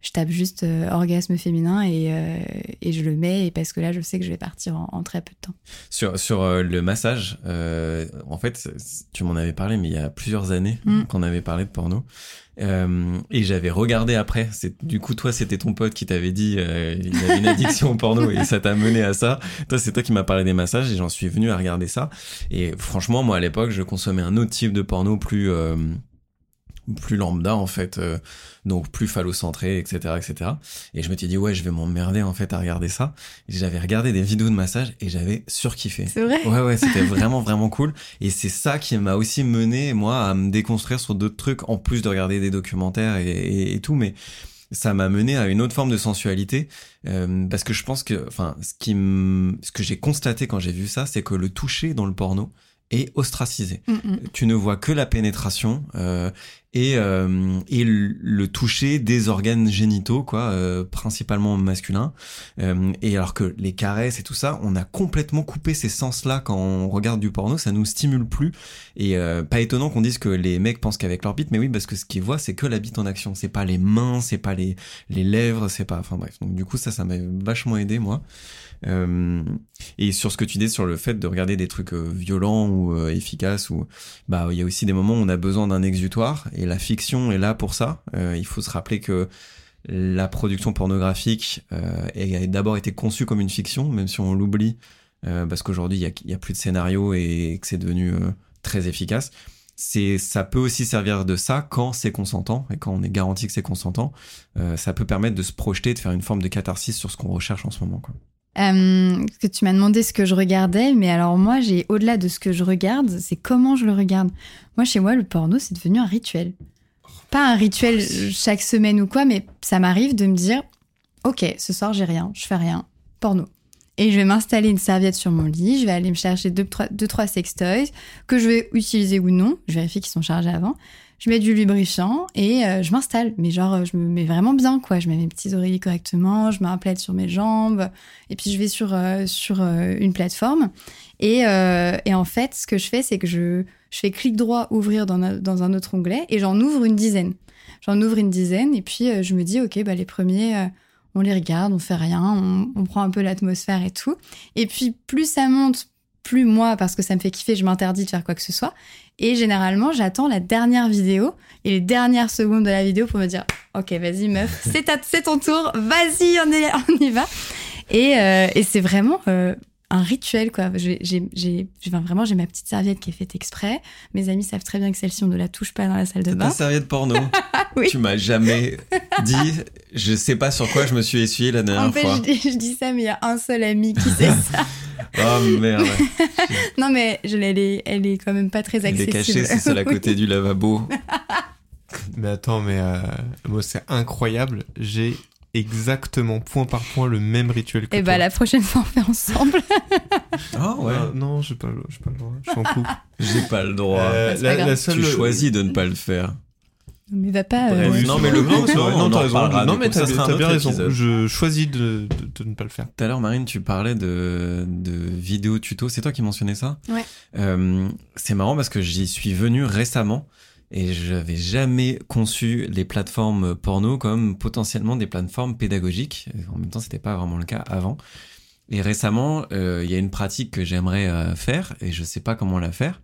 je tape juste euh, orgasme féminin et, euh, et je le mets et parce que là, je sais que je vais partir en, en très peu de temps. Sur, sur euh, le massage, euh, en fait, tu m'en avais parlé, mais il y a plusieurs années Mm. qu'on avait parlé de porno. Euh, et j'avais regardé après. C'est du coup toi, c'était ton pote qui t'avait dit euh, il avait une addiction au porno et ça t'a mené à ça. Toi, c'est toi qui m'as parlé des massages et j'en suis venu à regarder ça. Et franchement, moi à l'époque, je consommais un autre type de porno plus euh, plus lambda en fait, euh, donc plus phallocentré, etc., etc. Et je me suis dit ouais, je vais m'emmerder en fait à regarder ça. J'avais regardé des vidéos de massage et j'avais surkiffé. C'est vrai? Ouais, ouais, c'était vraiment, vraiment cool. Et c'est ça qui m'a aussi mené, moi, à me déconstruire sur d'autres trucs, en plus de regarder des documentaires et, et- et tout. Mais ça m'a mené à une autre forme de sensualité. euh, parce que je pense que, enfin, ce qui ce que j'ai constaté quand j'ai vu ça, c'est que le toucher dans le porno est ostracisé Mm, mm. tu ne vois que la pénétration euh, et, euh, et le, le toucher des organes génitaux, quoi, euh, principalement masculins. Euh, et alors que les caresses et tout ça, on a complètement coupé ces sens-là quand on regarde du porno, ça nous stimule plus. Et euh, pas étonnant qu'on dise que les mecs pensent qu'avec leur bite, mais oui, parce que ce qu'ils voient, c'est que la bite en action. C'est pas les mains, c'est pas les, les lèvres, c'est pas. Enfin bref. Donc du coup, ça, ça m'a vachement aidé, moi. Euh, et sur ce que tu dis sur le fait de regarder des trucs euh, violents ou euh, efficaces, ou bah il y a aussi des moments où on a besoin d'un exutoire et la fiction est là pour ça. Il faut se rappeler que la production pornographique a d'abord été conçue comme une fiction, même si on l'oublie, parce qu'aujourd'hui il y a, plus de scénario et que c'est devenu très efficace. Ça peut aussi servir de ça quand c'est consentant et quand on est garanti que c'est consentant. Ça peut permettre de se projeter, de faire une forme de catharsis sur ce qu'on recherche en ce moment. Quoi. Euh, que tu m'as demandé ce que je regardais, mais alors moi, j'ai au-delà de ce que je regarde, c'est comment je le regarde. Moi, chez moi, le porno, c'est devenu un rituel. Pas un rituel chaque semaine ou quoi, mais ça m'arrive de me dire, ok, ce soir, j'ai rien, je fais rien, porno. Et je vais m'installer une serviette sur mon lit, je vais aller me chercher deux, trois, deux, trois sextoys que je vais utiliser ou non. Je vérifie qu'ils sont chargés avant. Je mets du lubrifiant et euh, je m'installe. Mais genre, euh, je me mets vraiment bien, quoi. Je mets mes petits oreillers correctement, je mets un plaid sur mes jambes. Et puis, je vais sur, euh, sur une plateforme. Et, et en fait, ce que je fais, c'est que je, je fais clic droit, ouvrir dans, un- dans un autre onglet et j'en ouvre une dizaine. J'en ouvre une dizaine et puis je me dis, OK, bah, les premiers, on les regarde, on fait rien, on, on prend un peu l'atmosphère et tout. Et puis, plus ça monte, plus moi, parce que ça me fait kiffer, je m'interdis de faire quoi que ce soit. Et généralement, j'attends la dernière vidéo et les dernières secondes de la vidéo pour me dire Ok, vas-y, meuf, c'est ta- c'est ton tour, vas-y, on, est- on y va. Et, euh, et c'est vraiment euh, un rituel, quoi. J'ai, j'ai, j'ai- enfin, vraiment, j'ai ma petite serviette qui est faite exprès. Mes amis savent très bien que celle-ci, on ne la touche pas dans la salle de Ta bain. serviette porno. Oui. Tu m'as jamais dit, je sais pas sur quoi je me suis essuyé la dernière En fait, fois. je dis, je dis ça, mais il y a un seul ami qui sait ça. Oh merde. non, mais je, elle, est, elle est quand même pas très Il est accessible. caché, c'est celle à côté du lavabo. Mais attends, mais euh, moi c'est incroyable. J'ai exactement, point par point, le même rituel que Et bah toi. la prochaine fois, on fait ensemble. Ah ouais. Ah, non, j'ai pas, pas le droit. Je suis en couple. J'ai pas le droit. Euh, la, grave. la seule. Tu choisis de ne pas le faire. Mais va pas. euh, Bref, non, mais le vrai, on non, t'as raison. Non, mais t'as bien raison. épisode. Je choisis de, de, de ne pas le faire. Tout à l'heure, Marine, tu parlais de, de vidéos tuto. C'est toi qui mentionnais ça? Ouais. Euh, c'est marrant parce que j'y suis venu récemment et j'avais jamais conçu les plateformes porno comme potentiellement des plateformes pédagogiques. En même temps, c'était pas vraiment le cas avant. Et récemment, euh, il y a une pratique que j'aimerais euh, faire et je sais pas comment la faire.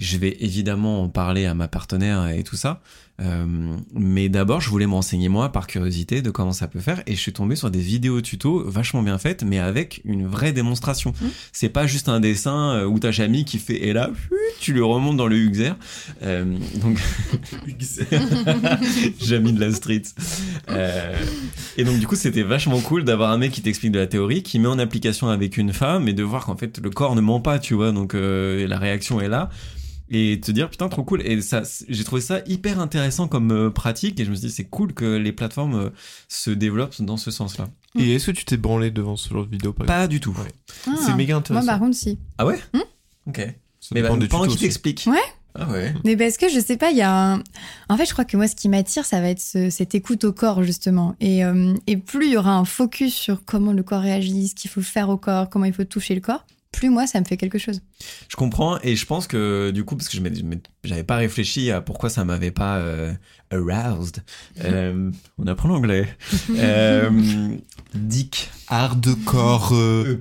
Je vais évidemment en parler à ma partenaire et tout ça. Euh, mais d'abord, je voulais m'enseigner moi par curiosité de comment ça peut faire et je suis tombé sur des vidéos tuto vachement bien faites, mais avec une vraie démonstration. C'est pas juste un dessin euh, où t'as Jamie qui fait et là, tu lui remontes dans le Uxer. Euh, donc, Jamie de la street. Euh, et donc du coup, c'était vachement cool d'avoir un mec qui t'explique de la théorie, qui met en application avec une femme et de voir qu'en fait le corps ne ment pas, tu vois. Donc euh, la réaction est là et te dire putain trop cool et ça j'ai trouvé ça hyper intéressant comme euh, pratique et je me suis dit c'est cool que les plateformes euh, se développent dans ce sens là Et est-ce que tu t'es branlé devant ce genre de vidéo par pas du tout Ouais. ah. C'est méga Moi, intéressant. par contre, si. ah ouais Hmm ok Ça mais bah, pendant qu'il t'explique Ouais. ah ouais Mais parce que je sais pas, il y a un. En fait, je crois que moi, ce qui m'attire, ça va être ce- cette écoute au corps, justement. Et, euh, et plus il y aura un focus sur comment le corps réagit, ce qu'il faut faire au corps, comment il faut toucher le corps, plus moi, ça me fait quelque chose. je comprends et je pense que du coup parce que je j'avais pas réfléchi à pourquoi ça m'avait pas euh, aroused Euh, on apprend l'anglais euh, dick Hardcore.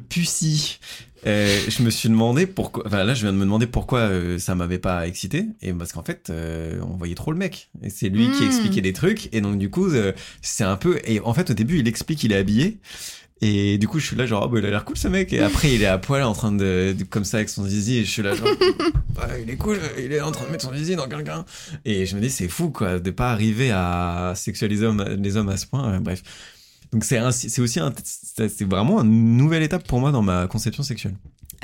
pussy. Je me suis demandé pourquoi. Enfin là, je viens de me demander pourquoi ça m'avait pas excité. Et parce qu'en fait, on voyait trop le mec. Et c'est lui qui Mm. expliquait des trucs. Et donc du coup, c'est un peu. Et en fait, au début, il explique, il est habillé. Et du coup, je suis là genre, oh, bah, il a l'air cool ce mec. Et après, il est à poil en train de, comme ça avec son zizi. Et je suis là genre, il est cool. Il est en train de mettre son zizi dans quelqu'un. Et je me dis, c'est fou quoi, de pas arriver à sexualiser les hommes à ce point. Euh, bref. Donc c'est aussi c'est vraiment une nouvelle étape pour moi dans ma conception sexuelle.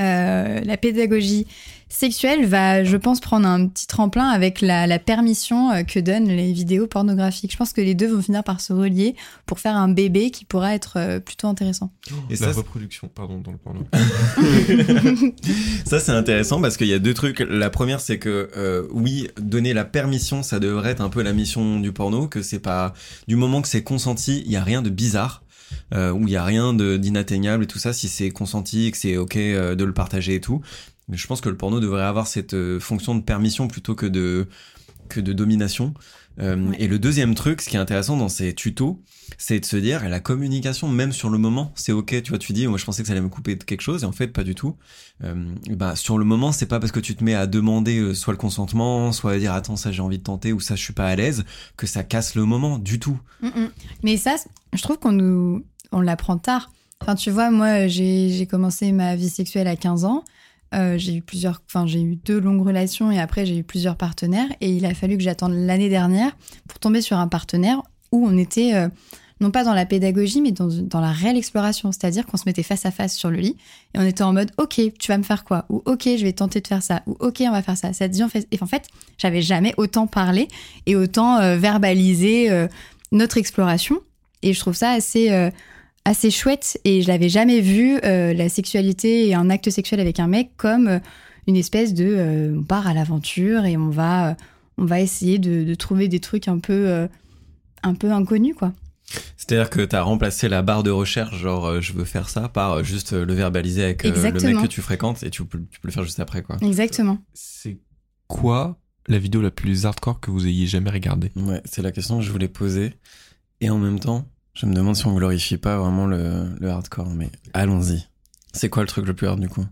Euh, la pédagogie sexuelle va, je pense, prendre un petit tremplin avec la, la permission euh, que donnent les vidéos pornographiques. Je pense que les deux vont finir par se relier pour faire un bébé qui pourra être euh, plutôt intéressant. Et la ça, c'est- reproduction, pardon, dans le porno. ça c'est intéressant parce qu'il y a deux trucs. La première c'est que euh, oui, donner la permission, ça devrait être un peu la mission du porno, que c'est pas du moment que c'est consenti, il y a rien de bizarre. Euh, où il y a rien de- d'inatteignable et tout ça si c'est consenti et que c'est ok euh, de le partager et tout. Mais je pense que le porno devrait avoir cette euh, fonction de permission plutôt que de que de domination. Euh, Ouais. Et le deuxième truc, ce qui est intéressant dans ces tutos, c'est de se dire la communication même sur le moment c'est ok tu vois tu dis moi je pensais que ça allait me couper de quelque chose et en fait pas du tout euh, bah sur le moment c'est pas parce que tu te mets à demander euh, soit le consentement soit à dire attends ça j'ai envie de tenter ou ça je suis pas à l'aise que ça casse le moment du tout Mais ça, je trouve qu'on nous, on l'apprend tard. Enfin, tu vois, moi, j'ai commencé ma vie sexuelle à 15 ans. Euh, j'ai eu plusieurs, enfin, j'ai eu deux longues relations et après j'ai eu plusieurs partenaires. Et il a fallu que j'attende l'année dernière pour tomber sur un partenaire où on était euh, non pas dans la pédagogie, mais dans, dans la réelle exploration. C'est-à-dire qu'on se mettait face à face sur le lit et on était en mode, ok, tu vas me faire quoi? Ou ok, je vais tenter de faire ça. Ou ok, on va faire ça. Ça dit, en et en fait, j'avais jamais autant parlé et autant euh, verbalisé euh, notre exploration. Et je trouve ça assez, assez chouette. Et je l'avais jamais vu, euh, la sexualité et un acte sexuel avec un mec, comme euh, une espèce de. euh, on part à l'aventure et on va, on va essayer de, de trouver des trucs un peu, euh, un peu inconnus, quoi. c'est à dire que t'as remplacé la barre de recherche genre euh, je veux faire ça par euh, juste euh, le verbaliser avec euh, le mec que tu fréquentes et tu peux, tu peux le faire juste après quoi Exactement. C'est quoi la vidéo la plus hardcore que vous ayez jamais regardée? Ouais c'est la question que je voulais poser et en même temps je me demande si on glorifie pas vraiment le, le hardcore mais allons-y c'est quoi le truc le plus hard du coup?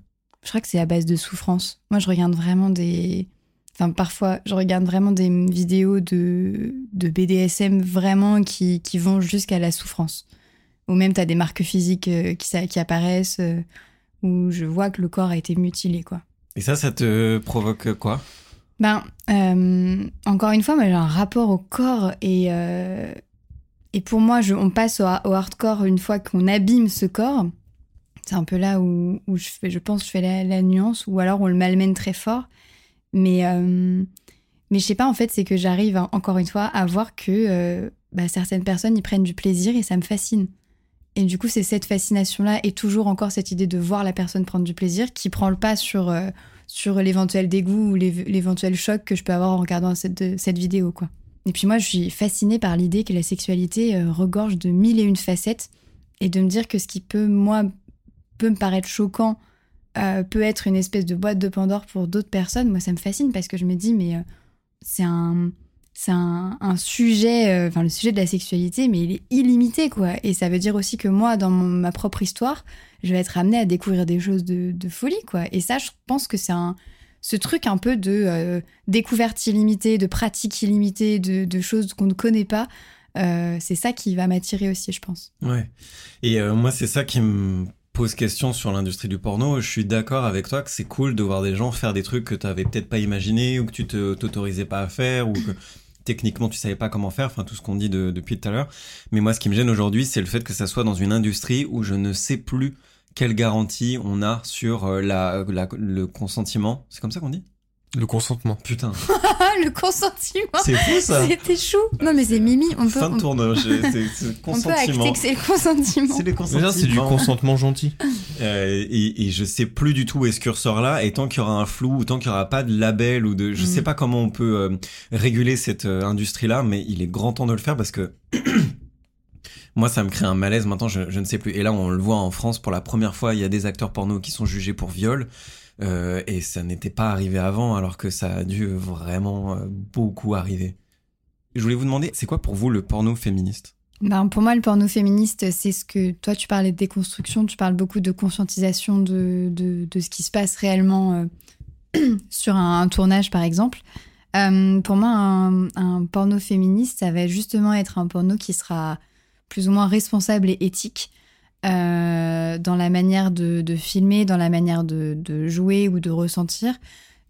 Je crois que c'est à base de souffrance. Moi, je regarde vraiment des. Enfin, parfois, je regarde vraiment des vidéos de, de BDSM vraiment qui, qui vont jusqu'à la souffrance. Ou même, tu as des marques physiques euh, qui, qui apparaissent euh, où je vois que le corps a été mutilé, quoi. et ça ça te provoque quoi? Ben, euh, encore une fois, moi, j'ai un rapport au corps et, euh, et pour moi, je, on passe au, hardcore une fois qu'on abîme ce corps. C'est un peu là où, je, fais, je pense je fais la, nuance, ou alors on le malmène très fort. Mais, euh, mais je sais pas, en fait, c'est que j'arrive, hein, encore une fois, à voir que euh, bah, certaines personnes y prennent du plaisir et ça me fascine. Et du coup, c'est cette fascination-là et toujours encore cette idée de voir la personne prendre du plaisir qui prend le pas sur, euh, l'éventuel dégoût ou l'éve- l'éventuel choc que je peux avoir en regardant cette, cette vidéo. Quoi. Et puis moi, je suis fascinée par l'idée que la sexualité euh, regorge de mille et une facettes et de me dire que ce qui peut, moi, peut me paraître choquant euh, peut être une espèce de boîte de Pandore pour d'autres personnes. Moi, ça me fascine parce que je me dis, mais euh, c'est un sujet, enfin le sujet de la sexualité, mais il est illimité, quoi. Et ça veut dire aussi que moi, dans ma propre histoire, je vais être amenée à découvrir des choses de, de folie, quoi. Et ça, je pense que c'est un, ce truc un peu de euh, découverte illimitée, de pratique illimitée, de, choses qu'on ne connaît pas. euh, c'est ça qui va m'attirer aussi, je pense. Ouais. Et euh, moi, c'est ça qui me pose question sur l'industrie du porno. Je suis d'accord avec toi que c'est cool de voir des gens faire des trucs que tu avais peut-être pas imaginé ou que tu te t'autorisais pas à faire ou que techniquement tu savais pas comment faire, enfin tout ce qu'on dit de- depuis tout à l'heure. Mais moi, ce qui me gêne aujourd'hui, c'est le fait que ça soit dans une industrie où je ne sais plus quelle garantie on a sur euh, la, la- le consentiment. C'est comme ça qu'on dit? Le consentement. Putain, le consentement c'est fou ça. C'était chou Non, mais c'est Mimi, on peut, Fin de on, tournage, c'est c'est le on peut acter que c'est le consentement. C'est le Déjà, c'est du consentement. consentement gentil. Euh, et, et je sais plus du tout où est ce curseur-là. Et tant qu'il y aura un flou, ou tant qu'il y aura pas de label ou de, je Mhm. sais pas comment on peut euh, réguler cette euh, industrie-là, mais il est grand temps de le faire parce que moi, ça me crée un malaise. Maintenant, je, je ne sais plus. Et là, on le voit en France pour la première fois. Il y a des acteurs porno qui sont jugés pour viol. Euh, et ça n'était pas arrivé avant, alors que ça a dû vraiment euh, beaucoup arriver. Je voulais vous demander, c'est quoi pour vous le porno féministe? Ben, pour moi, le porno féministe, c'est ce que toi, tu parlais de déconstruction, tu parles beaucoup de conscientisation de, de, de ce qui se passe réellement euh, sur un, un tournage, par exemple. Euh, pour moi, un, un porno féministe, ça va justement être un porno qui sera plus ou moins responsable et éthique euh, dans la manière de, filmer, dans la manière de, jouer ou de ressentir.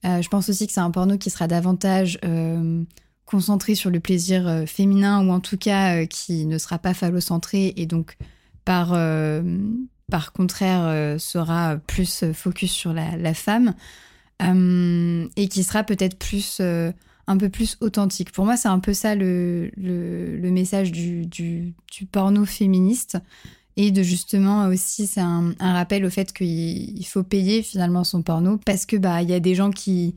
Euh, je pense aussi que c'est un porno qui sera davantage euh, concentré sur le plaisir féminin ou en tout cas qui ne sera pas phallocentré et donc par, par contraire sera plus focus sur la, femme et qui sera peut-être plus un peu plus authentique. Pour moi, c'est un peu ça le, le, message du, du, porno féministe et de justement aussi c'est un, rappel au fait qu'il il faut payer finalement son porno parce que bah il y a des gens qui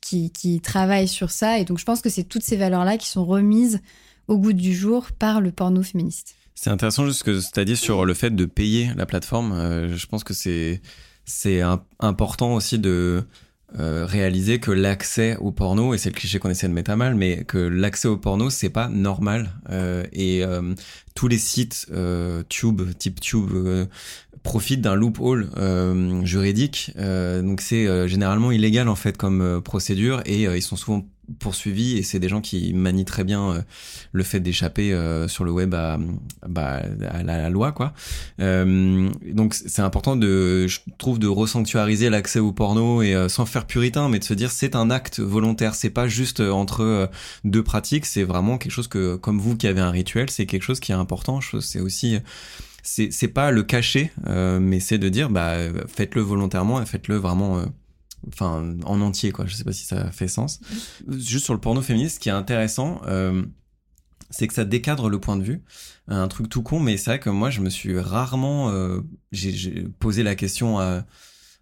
qui, travaillent sur ça et donc je pense que c'est toutes ces valeurs là qui sont remises au goût du jour par le porno féministe. C'est intéressant juste ce que tu as dit sur le fait de payer la plateforme. Euh, je pense que c'est c'est important aussi de euh, réaliser que l'accès au porno et c'est le cliché qu'on essaie de mettre à mal, mais que l'accès au porno c'est pas normal Euh, et euh, tous les sites euh, tube type tube euh, profitent d'un loophole juridique. Donc c'est généralement illégal en fait comme procédure et ils sont souvent poursuivis et c'est des gens qui manient très bien euh, le fait d'échapper euh, sur le web à, bah, à la, loi quoi. Euh, donc c'est important de je trouve de resanctuariser l'accès au porno et euh, sans faire puritain mais de se dire c'est un acte volontaire, c'est pas juste euh, entre euh, deux pratiques, c'est vraiment quelque chose que comme vous qui avez un rituel, c'est quelque chose qui est important, c'est aussi c'est pas le cacher mais c'est de dire bah faites-le volontairement et faites-le vraiment enfin en entier quoi. Je sais pas si ça fait sens. Juste sur le porno féministe ce qui est intéressant euh, c'est que ça décadre le point de vue. Un truc tout con mais c'est vrai que moi je me suis rarement euh, j'ai posé la question à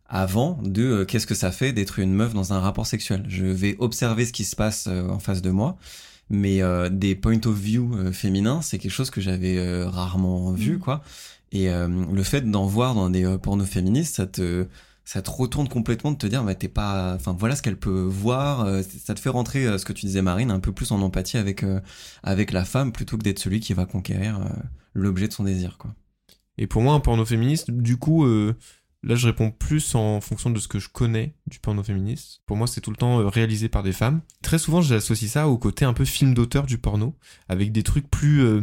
avant de euh, qu'est-ce que ça fait d'être une meuf dans un rapport sexuel. Je vais observer ce qui se passe euh, en face de moi mais euh, des point of view euh, féminins c'est quelque chose que j'avais euh, rarement vu Mhm. quoi. Et euh, le fait d'en voir dans des euh, pornos féministes ça te ça te retourne complètement de te dire bah t'es pas enfin voilà ce qu'elle peut voir euh, ça te fait rentrer euh, ce que tu disais Marine un peu plus en empathie avec euh, avec la femme plutôt que d'être celui qui va conquérir l'objet de son désir quoi Et pour moi, un porno féministe, du coup, là, je réponds plus en fonction de ce que je connais du porno féministe. Pour moi, c'est tout le temps réalisé par des femmes. Très souvent, j'associe ça au côté un peu film d'auteur du porno, avec des trucs plus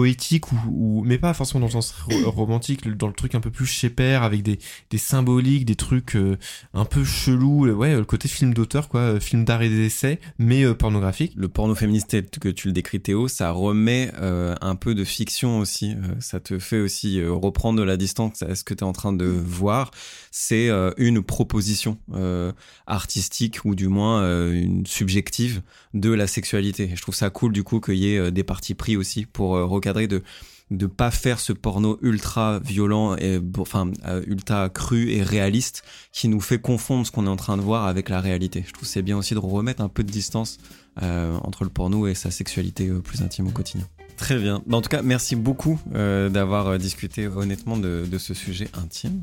poétique ou, ou- mais pas forcément dans le sens ro- romantique, dans le truc un peu plus chez père avec des, des symboliques, des trucs euh, un peu chelous, euh, ouais, le côté film d'auteur quoi, euh, film d'art et d'essai, mais euh, pornographique. Le porno féministe tel que tu le décris Théo, ça remet euh, un peu de fiction aussi. Euh, ça te fait aussi euh, reprendre de la distance à ce que tu es en train de voir. C'est euh, une proposition euh, artistique ou du moins euh, une subjective de la sexualité. Et je trouve ça cool du coup qu'il y ait euh, des partis pris aussi pour de de pas faire ce porno ultra violent et enfin euh, ultra cru et réaliste qui nous fait confondre ce qu'on est en train de voir avec la réalité. Je trouve que c'est bien aussi de remettre un peu de distance euh, entre le porno et sa sexualité euh, plus intime au quotidien. Très bien. En tout cas, merci beaucoup euh, d'avoir discuté honnêtement de, de ce sujet intime.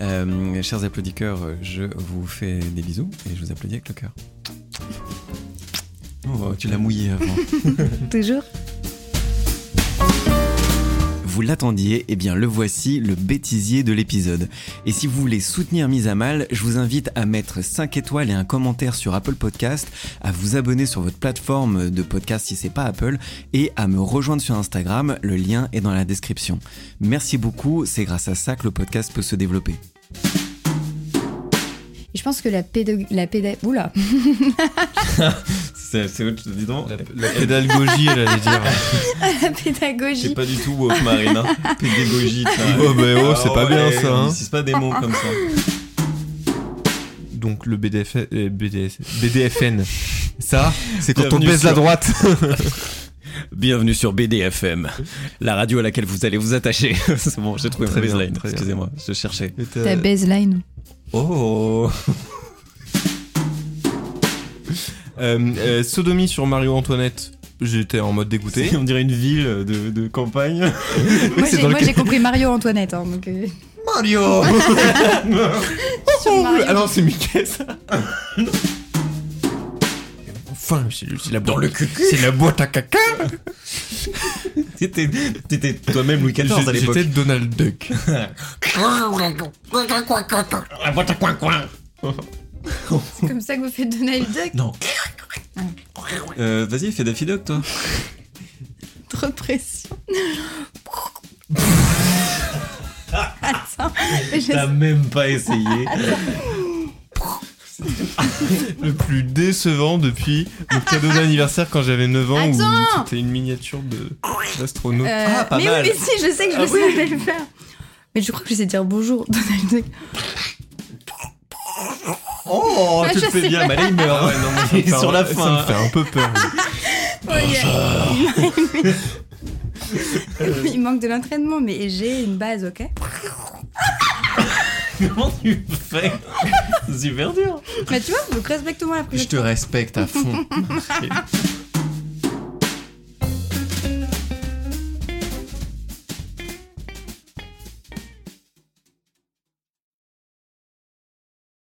Euh, chers applaudisseurs, je vous fais des bisous et je vous applaudis avec le cœur. Oh, tu l'as mouillé avant. Toujours. Vous l'attendiez, eh bien le voici, le bêtisier de l'épisode. Et si vous voulez soutenir Mise à Mal, je vous invite à mettre 5 étoiles et un commentaire sur Apple Podcast, à vous abonner sur votre plateforme de podcast si c'est pas Apple, et à me rejoindre sur Instagram, le lien est dans la description. Merci beaucoup, c'est grâce à ça que le podcast peut se développer. Je pense que la pédag... La pédag... Oula C'est autre dis donc. La, la pédagogie, elle allait dire. La pédagogie. pas du tout woke Marine, hein. Pédagogie, Oh, bah, oh, c'est pas bien, ça, hein. C'est pas des mots comme ça. Donc le BDF, euh, BDS, BDFN, ça, c'est quand on Bienvenue baise la sur- droite. Bienvenue sur BDFM, la radio à laquelle vous allez vous attacher. c'est bon, j'ai trouvé bien, baseline. Excusez-moi, je cherchais. Ta baseline. Oh sodomie sur Mario Antoinette, j'étais en mode dégoûté. On dirait une ville de, de campagne. Moi, j'ai moi, compris Mario Antoinette. hein, donc, euh, Mario Mario. Ah non, c'est Mickey ça. Enfin, c'est c'est la boîte. Dans le cucu C'est la boîte à caca. T'étais t'étais toi-même Louis XIV à l'époque. J'étais Donald Duck. La boîte à coin coin C'est comme ça que vous faites Donald Duck. Non. Euh, Vas-y, fais Daffy Duck, toi. Trop pression. Attends. je- T'as même pas essayé. Le plus décevant depuis mon cadeau d'anniversaire quand j'avais 9 ans où Attends c'était une miniature de d'astronaute. Euh, Ah, pas mais mal. oui, mais si, je sais que je Ah savais le faire. Mais je crois que je sais dire bonjour, Donald Duck. Oh, Ah, le fais sais bien, mais là il meurt. Ouais, non, ça me fait sur un- la Ça fin. me fait un peu peur. Ouais, il, il- il manque de l'entraînement, mais j'ai une base, ok? Comment tu fais? C'est super dur. Mais tu vois, donc respecte-moi la Je prochaine te respecte à fond.